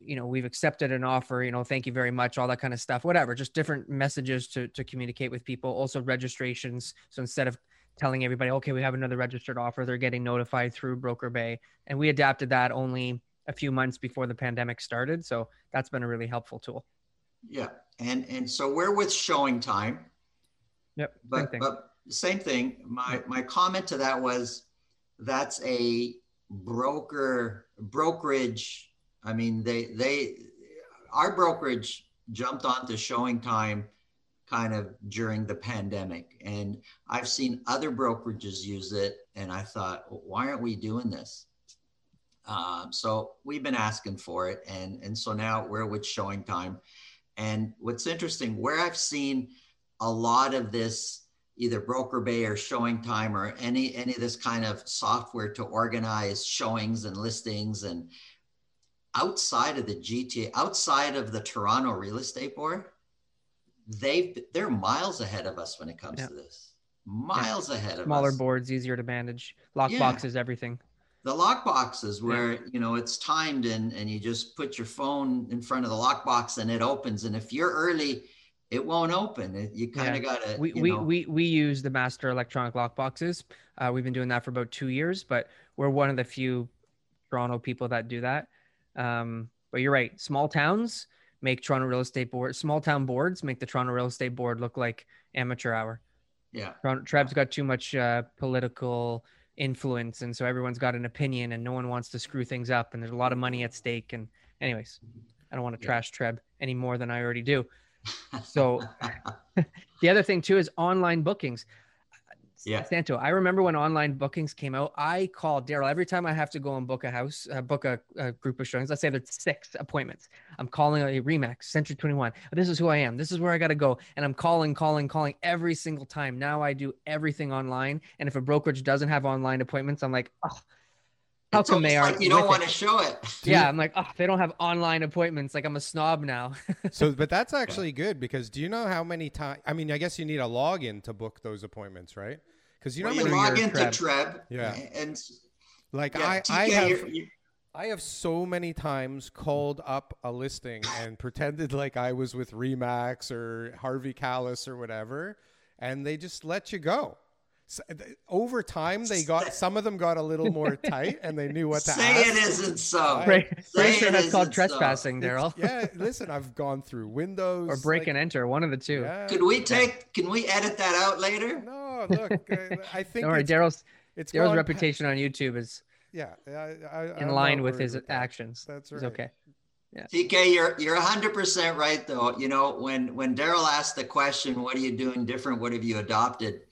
you know we've accepted an offer you know thank you very much all that kind of stuff whatever just different messages to to communicate with people. Also registrations. So instead of telling everybody okay we have another registered offer they're getting notified through broker bay. And we adapted that only a few months before the pandemic started. So that's been a really helpful tool Yeah, and and so we're with showing time, yep same but thing. but same thing. My my comment to that was that's a broker brokerage. I mean, they they our brokerage jumped onto showing time kind of during the pandemic, and I've seen other brokerages use it, and I thought, why aren't we doing this? Um, so we've been asking for it, and and so now we're with showing time. And what's interesting, where I've seen a lot of this, either Broker Bay or Showing Time or any any of this kind of software to organize showings and listings, and outside of the GTA, outside of the Toronto Real Estate Board, they've they're miles ahead of us when it comes Yeah. to this. Miles ahead of smaller us boards easier to manage lock Yeah. boxes everything the lock boxes where you know it's timed and and you just put your phone in front of the lock box and it opens. And if you're early it won't open. It- you kind of gotta we we, know, we we use the master electronic lock boxes uh, we've been doing that for about two years but we're one of the few toronto people that do that. Um, but you're right. Small towns make toronto real estate board small town boards make the toronto real estate board look like amateur hour. Yeah. Toronto, Treb's got too much uh, political influence and so everyone's got an opinion and no one wants to screw things up and there's a lot of money at stake and anyways i don't want to Yeah. trash Treb any more than i already do so the other thing too is online bookings. Yeah. Santo, I remember when online bookings came out, I called Daryl every time I have to go and book a house, uh, book a, a group of showings. Let's say there's six appointments. I'm calling a Remax, Century 21. This is who I am. This is where I got to go. And I'm calling, calling, calling every single time. Now I do everything online. And if a brokerage doesn't have online appointments, I'm like, oh, how it's come they aren't? like you don't want it?" to show it Yeah, I'm like, oh, they don't have online appointments. Like I'm a snob now. so, but that's actually good because do you know how many times? I mean, I guess you need a login to book those appointments, right? Because you know, Well, how you log your into Treb. Treb Yeah. and like yeah, I, TK, I have, you're- you- I have so many times called up a listing and pretended like I was with Remax or Harvey Kalles or whatever, and they just let you go. So, over time, they got some of them got a little more tight, and they knew what to say ask. it isn't so Right. Say Pretty sure it that's called isn't so. trespassing, Daryl. yeah, listen, I've gone through Windows or break like, and enter, one of the two. yeah, could we take can we edit that out later No, look, uh, I think Don't worry, it's, Daryl's it's Daryl's gone reputation on YouTube is yeah, I, I, in I'm line with worried his that. actions. That's He's right. okay. TK, you're you're 100% right though. You know, when when Daryl asked the question, "What are you doing different? What have you adopted?"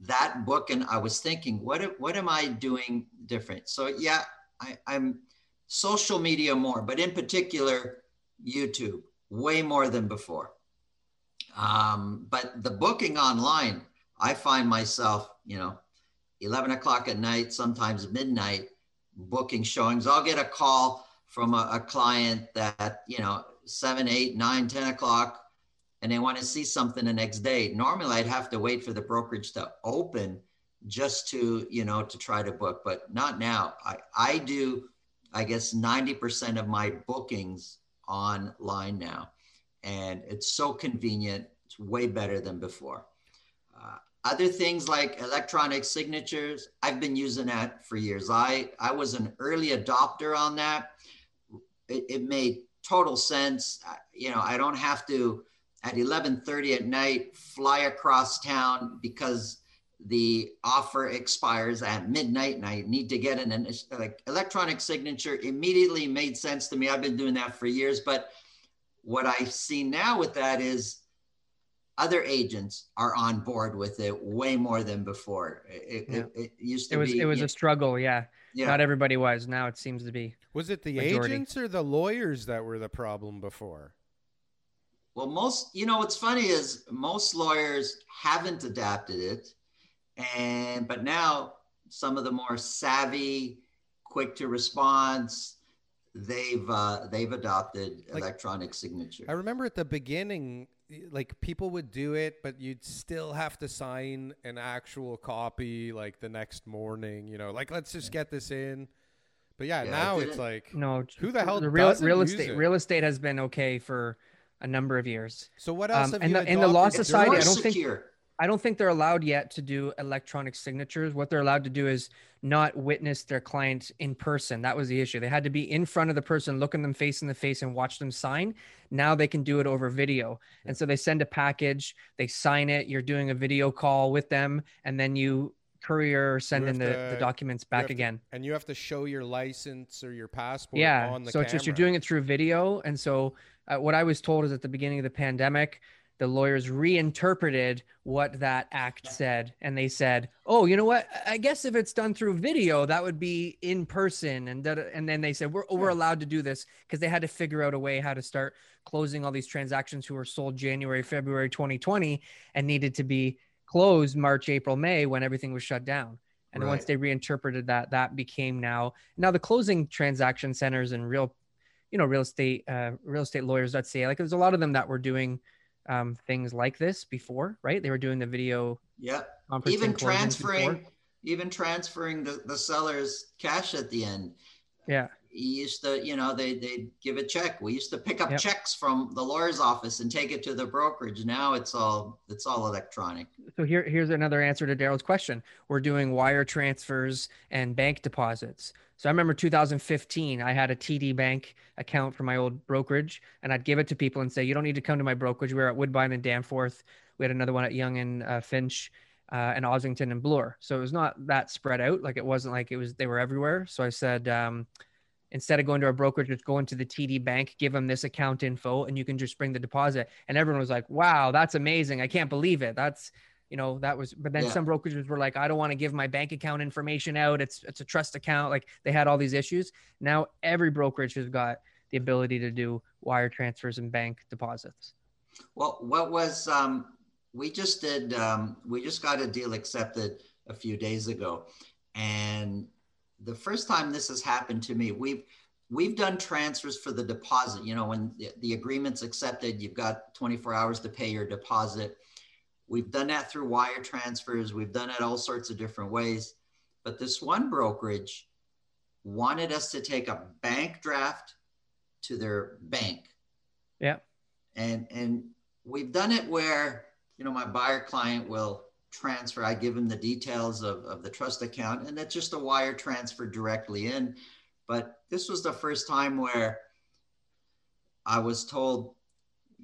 That book, and I was thinking, what what am I doing different? So yeah, I, I'm social media more, but in particular, YouTube way more than before. Um, but the booking online, I find myself, you know, 11 o'clock at night, sometimes midnight, booking showings. I'll get a call from a, a client that, you know, seven, eight, nine, 10 o'clock, and they want to see something the next day. Normally, I'd have to wait for the brokerage to open just to you know to try to book but not now. I i do i guess 90% of my bookings online now and it's so convenient. It's way better than before. Uh, other things like electronic signatures i've been using that for years. I i was an early adopter on that. It, it made total sense. You know i don't have to at 11:30 at night fly across town because the offer expires at midnight and I need to get an like electronic signature immediately made sense to me. I've been doing that for years, but what I see now with that is other agents are on board with it way more than before. It, yeah. it, it used to it was, be. It was a struggle, yeah. yeah. Not everybody was. Now it seems to be. Was it the majority. agents or the lawyers that were the problem before? Well, most, you know, what's funny is most lawyers haven't adapted it and but now some of the more savvy, quick to response, they've uh, they've adopted like, electronic signature. I remember at the beginning, like people would do it, but you'd still have to sign an actual copy like the next morning. You know, like let's just get this in. But yeah, yeah now it's like no. Who the hell? The real real estate real estate has been okay for a number of years. So what else? Um, and, the, and the law society, I don't secure. think I don't think they're allowed yet to do electronic signatures. What they're allowed to do is not witness their client in person. That was the issue. They had to be in front of the person, looking them face in the face, and watch them sign. Now they can do it over video. And so they send a package, they sign it. You're doing a video call with them, and then you courier send in the, to, the documents back again. To, and you have to show your license or your passport. Yeah. so camera. So, it's just you're doing it through video. And so uh, what I was told is at the beginning of the pandemic, the lawyers reinterpreted what that act said and they said oh you know what? I guess if it's done through video that would be in person. And that, and then they said we're, we're allowed to do this because they had to figure out a way how to start closing all these transactions who were sold january february 2020 and needed to be closed march april may when everything was shut down. And right. once they reinterpreted that that became now now the closing transaction centers and real you know real estate uh, real estate lawyers.ca like there's a lot of them that were doing um, things like this before, right? They were doing the video. Yeah. Even transferring, even transferring the, the seller's cash at the end. Yeah. You used to, you know, they they give a check. We used to pick up yep. checks from the lawyer's office and take it to the brokerage. Now it's all it's all electronic. So here here's another answer to Daryl's question. We're doing wire transfers and bank deposits. So I remember 2015, I had a TD Bank account for my old brokerage, and I'd give it to people and say, "You don't need to come to my brokerage. We were at Woodbine and Danforth. We had another one at Yonge and uh, Finch, uh, and Ossington and Bloor. So it was not that spread out. Like it wasn't like it was they were everywhere. So I said, um, instead of going to a brokerage, just go into the TD Bank, give them this account info, and you can just bring the deposit. And everyone was like, "Wow, that's amazing! I can't believe it. That's you know that was but then yeah. some brokerages were like i don't want to give my bank account information out. It's it's a trust account. Like they had all these issues. Now every brokerage has got the ability to do wire transfers and bank deposits. Well what was um we just did um we just got a deal accepted a few days ago. And the first time this has happened to me we've we've done transfers for the deposit. You know when the, the agreement's accepted you've got 24 hours to pay your deposit We've done that through wire transfers. We've done it all sorts of different ways. But this one brokerage wanted us to take a bank draft to their bank. Yeah. And and we've done it where, you know, my buyer client will transfer. I give him the details of, of the trust account, and that's just a wire transfer directly in. But this was the first time where I was told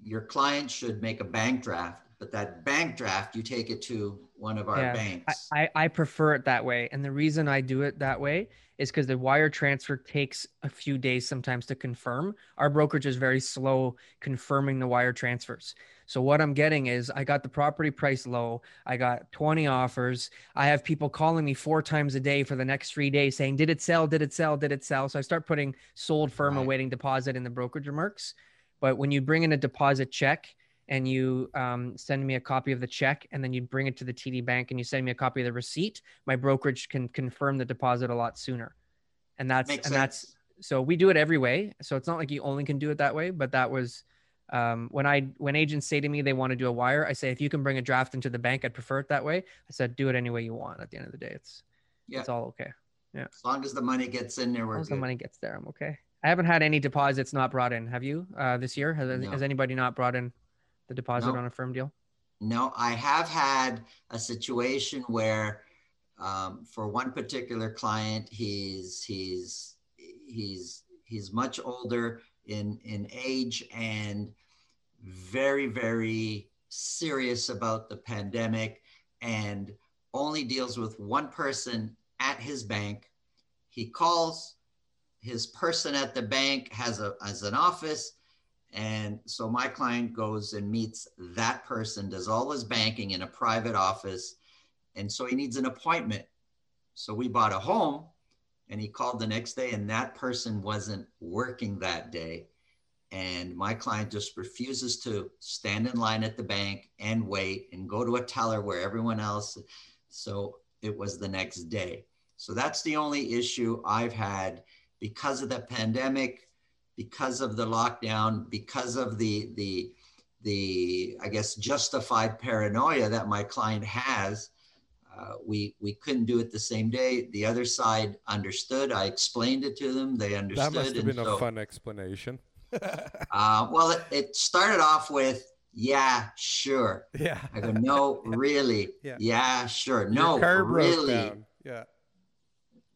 your client should make a bank draft but that bank draft, you take it to one of our yeah, banks. I, I prefer it that way. And the reason I do it that way is because the wire transfer takes a few days sometimes to confirm. Our brokerage is very slow confirming the wire transfers. So what I'm getting is I got the property price low. I got 20 offers. I have people calling me four times a day for the next three days saying, did it sell? Did it sell? Did it sell? So I start putting sold firm right. awaiting deposit in the brokerage remarks. But when you bring in a deposit check, and you um, send me a copy of the check and then you bring it to the TD bank and you send me a copy of the receipt, my brokerage can confirm the deposit a lot sooner. And that's Makes and sense. that's so we do it every way. So it's not like you only can do it that way, but that was Um, when I when agents say to me they want to do a wire, I say if you can bring a draft into the bank, I'd prefer it that way. I said do it any way you want. At the end of the day, it's Yeah. it's all okay. Yeah, as long as the money gets in there, As as the money gets there, I'm okay. I haven't had any deposits not brought in. Have you uh, this year? Has, No. has anybody not brought in the deposit No. on a firm deal? No, I have had a situation where, um, for one particular client, he's he's he's he's much older in in age and very very serious about the pandemic and only deals with one person at his bank. He calls his person at the bank has a has an office and so my client goes and meets that person, does all his banking in a private office. And so he needs an appointment. So we bought a home and he called the next day, and that person wasn't working that day. And my client just refuses to stand in line at the bank and wait and go to a teller where everyone else. So it was the next day. So that's the only issue I've had because of the pandemic because of the lockdown, because of the the the I guess justified paranoia that my client has, uh, we we couldn't do it the same day. The other side understood. I explained it to them. They understood. That must have been so, a fun explanation. Uh, well, it, it started off with yeah, sure. yeah. I go no, really, Yeah. yeah, sure, Your no, really. Yeah.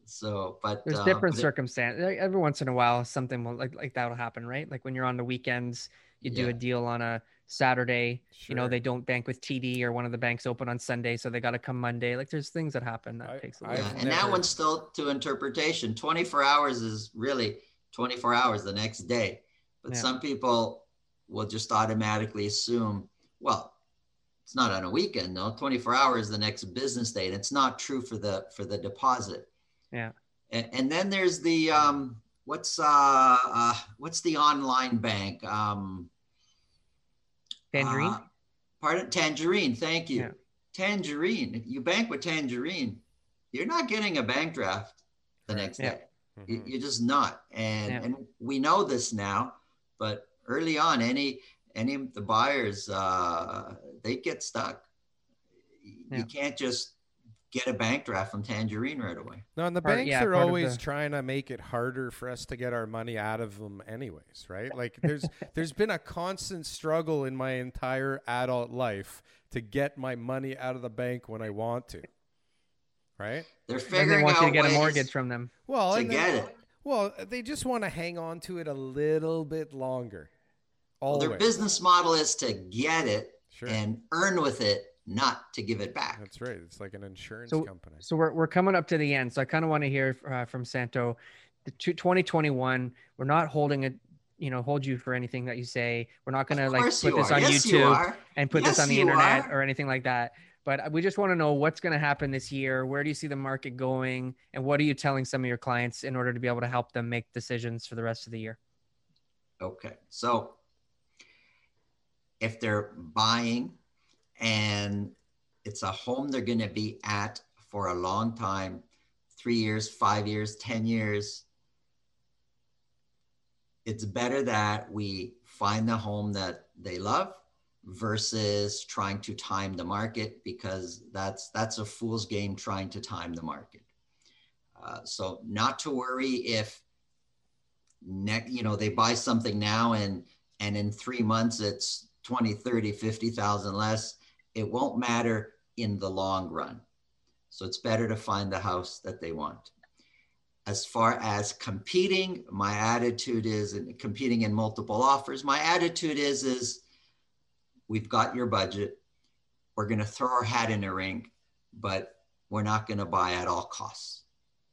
So, but There's uh, different but it- circumstances. Every once in a while, something will, like like that will happen, right? Like when you're on the weekends, you do Yeah. a deal on a Saturday. You know, they don't bank with TD, or one of the banks open on Sunday, so they got to come Monday. Like there's things that happen that I- takes a I- little. Yeah, I've and that never- one's still to interpretation. 24 hours is really 24 hours the next day. But Yeah. some people will just automatically assume, well, it's not on a weekend, no. 24 hours the next business day. And it's not true for the for the deposit. Yeah. And, and then there's the um what's uh, uh what's the online bank? Um Tangerine. uh, pardon, Tangerine. Thank you. Yeah. Tangerine. If you bank with Tangerine, you're not getting a bank draft the next Yeah. day. You- Mhm. You're just not. And Yeah. and we know this now, but early on, any any of the buyers uh, they get stuck. Yeah. You can't just get a bank draft from Tangerine right away. No, and the Part- banks yeah, are always the- trying to make it harder for us to get our money out of them, anyways, right? Like there's there's been a constant struggle in my entire adult life to get my money out of the bank when I want to, right? They're Then figuring they want out you to get a ways mortgage from them. Well, to and then- get it. well, they just want to hang on to it a little bit longer. Well, their Always. business model is to get it Sure. and earn with it, not to give it back. That's right. It's like an insurance So- company. So we're, we're coming up to the end. So I kind of want to hear uh, from Santo. The two, 2021, we're not holding it, you know, hold you for anything that you say. We're not going to like put this are. on Yes, YouTube are. and put this on the internet are. or anything like that. But we just want to know what's going to happen this year. Where do you see the market going? And what are you telling some of your clients in order to be able to help them make decisions for the rest of the year? Okay. So if they're buying and it's a home they're going to be at for a long time. Three years, five years, 10 years. It's better that we find the home that they love versus trying to time the market because that's that's a fool's game trying to time the market. Uh, so not to worry if ne- you know they buy something now and and in three months it's 20 30 50000 less it won't matter in the long run. So it's better to find the house that they want. As far as competing my attitude is and competing in multiple offers my attitude is is we've got your budget. We're going to throw our hat in the ring but we're not going to buy at all costs.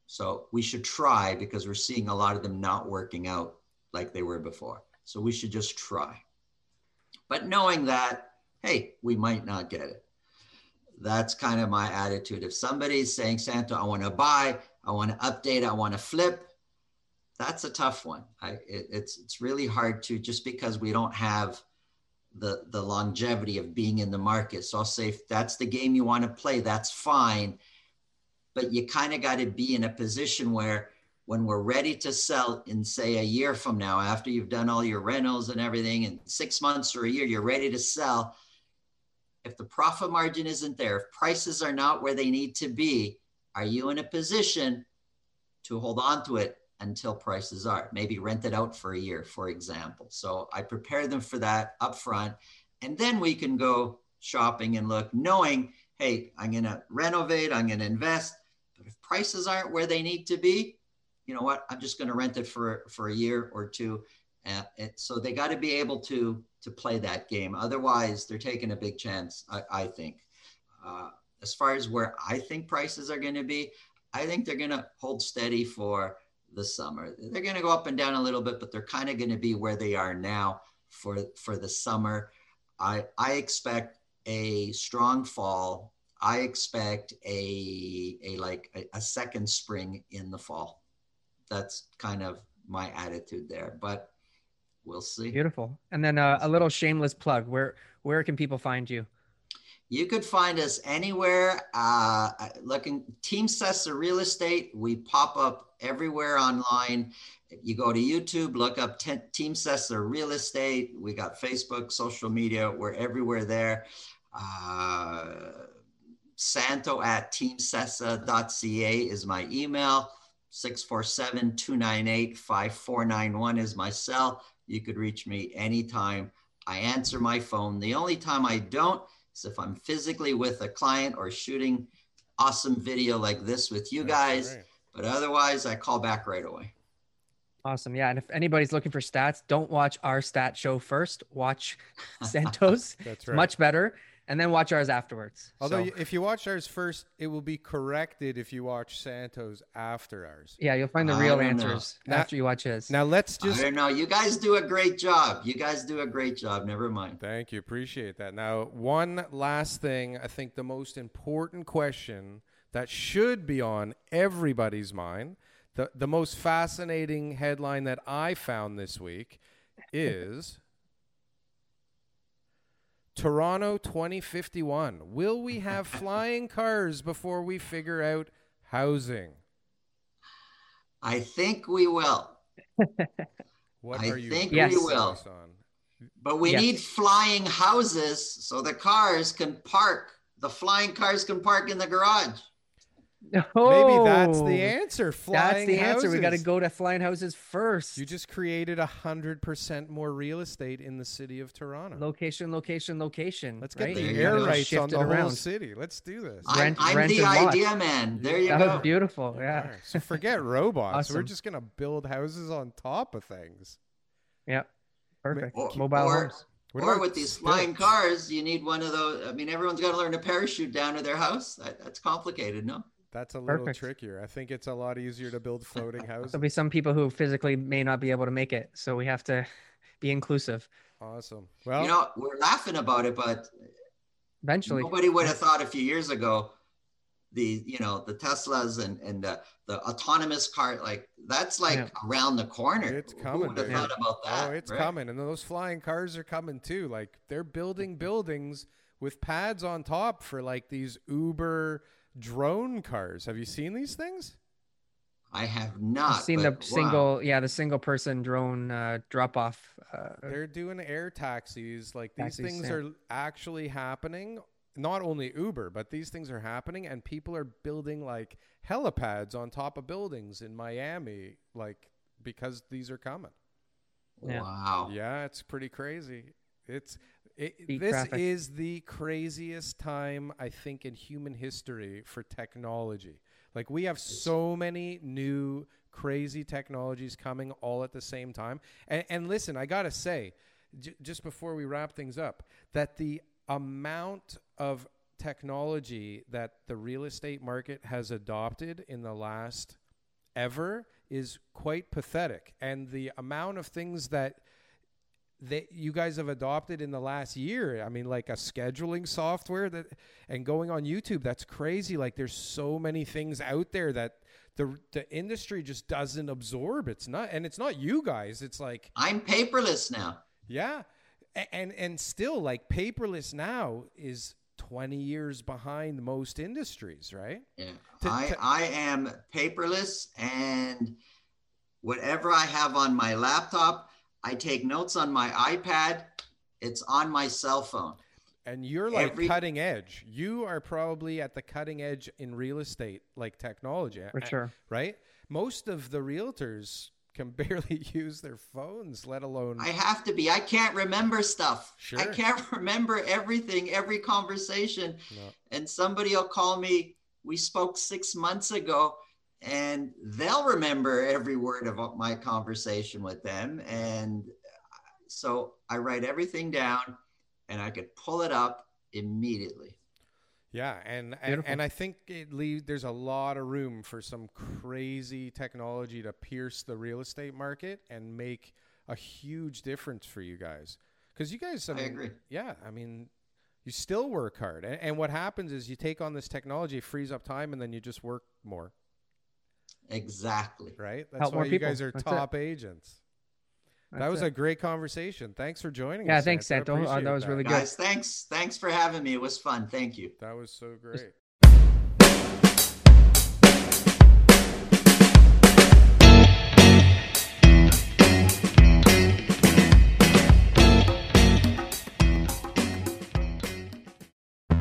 So we should try because we're seeing a lot of them not working out like they were before. So we should just try. But knowing that hey we might not get it that's kind of my attitude if somebody's saying Santo i want to buy I want to update, I want to flip. That's a tough one. I, it, it's it's really hard to just because we don't have the the longevity of being in the market. So I'll say if that's the game you want to play, that's fine. But you kind of got to be in a position where when we're ready to sell in say a year from now after you've done all your rentals and everything in six months or a year you're ready to sell if the profit margin isn't there if prices are not where they need to be are you in a position to hold on to it until prices are? Maybe rent it out for a year for example. So i prepare them for that up front and then we can go shopping and look knowing hey i'm going to renovate i'm going to invest but if prices aren't where they need to be you know what? I'm just going to rent it for for a year or two so they got to be able to to play that game. Otherwise they're taking a big chance i, I think. Uh, as far as where i think prices are going to be i think they're going to hold steady for the summer. They're going to go up and down a little bit but they're kind of going to be where they are now for for the summer. I i expect a strong fall. I expect a a like a, a second spring in the fall. That's kind of my attitude there. But we'll see. Beautiful. And then uh, a little shameless plug. Where where can people find you? You could find us anywhere. Uh, looking Team Sessa Real Estate. We pop up everywhere online. You go to YouTube, look up Team Sessa Real Estate. We got Facebook, social media. We're everywhere there. Uh, Santo at teamsessa.ca is my email. 647 298 5491 is my cell. You could reach me anytime. I answer my phone. The only time I don't is if I'm physically with a client or shooting awesome video like this with you guys. But otherwise, I call back right away. Awesome. Yeah. And if anybody's looking for stats, don't watch our stat show first. Watch Santo's. That's right. much better and then watch ours afterwards. Although, so, if you watch ours first, it will be corrected if you watch Santo's after ours. Yeah, you'll find the real answers now, after you watch his. Now let's just. I don't know. You guys do a great job. You guys do a great job. Never mind. Thank you. Appreciate that. Now, one last thing. I think the most important question that should be on everybody's mind. The, the most fascinating headline that I found this week is Toronto 2051. Will we have flying cars before we figure out housing? I think we will. what I think yes. we will. But we yes. need flying houses so the cars can park. The flying cars can park in the garage. Oh, Maybe that's the oh, answer. Flying that's the houses. answer. We got to go to flying houses first. You just created a hundred percent more real estate in the city of Toronto. Location, location, location. Let's get right? the air rights on the around. whole city. Let's do this. Rent, I'm, rent the idea man. There you that go. That was beautiful. Yeah. Right. So forget robots. awesome. We're just gonna build houses on top of things. Yeah. Perfect. Or, Mobile or, homes. What or with these flying cars, you need one of those. I mean, everyone's got to learn to parachute down to their house. That, that's complicated, no? That's a little Perfect. trickier. I think it's a lot easier to build floating houses. There'll be some people who physically may not be able to make it, so we have to be inclusive. Awesome. Well, you know, we're laughing about it, but eventually, nobody would have thought a few years ago the you know the Teslas and and the, the autonomous car like that's like yeah. around the corner. It's coming. Who would have thought about that? Oh, it's right? coming, and those flying cars are coming too. Like they're building buildings with pads on top for like these Uber drone cars. Have you seen these things? I have not. I've seen the single, yeah, the single person drone uh, drop off. Uh, They're doing air taxis. Like these taxis, things yeah. are actually happening. Not only Uber, but these things are happening, and people are building like helipads on top of buildings in Miami, like because these are coming. Yeah. Wow. Yeah, it's pretty crazy. It's it, this traffic. is the craziest time I think in human history for technology. Like we have so many new crazy technologies coming all at the same time. And, and listen, I gotta say, j- just before we wrap things up, that the amount of technology that the real estate market has adopted in the last ever is quite pathetic. And the amount of things that that you guys have adopted in the last year. I mean, like a scheduling software that and going on YouTube. That's crazy. Like there's so many things out there that the the industry just doesn't absorb. It's not, and it's not you guys. It's like I'm paperless now. Yeah, and and still like paperless now is 20 years behind most industries, right? Yeah, to, I to, I am paperless and whatever I have on my laptop, I take notes on my iPad. It's on my cell phone. And you're like Every- cutting edge. You are probably at the cutting edge in real estate, like technology. For uh, sure. Right? Most of the realtors can barely use their phones, let alone. I have to be. I can't remember stuff. Sure. I can't remember everything, every conversation. No. And somebody will call me. We spoke six months ago, and they'll remember every word of my conversation with them. And so I write everything down, and I could pull it up immediately. Yeah, and and, and I think it leaves there's a lot of room for some crazy technology to pierce the real estate market and make a huge difference for you guys. Because you guys, I, I mean, agree. Yeah, I mean, you still work hard, and, and what happens is you take on this technology, frees up time, and then you just work more. Exactly. Right? That's Help why you people. guys are That's it. top agents. that was it. a great conversation. Thanks for joining Yeah, us. Yeah, thanks, Santo. I Uh, that appreciate was really good. Guys, thanks. Thanks for having me. It was fun. Thank you. That was so great.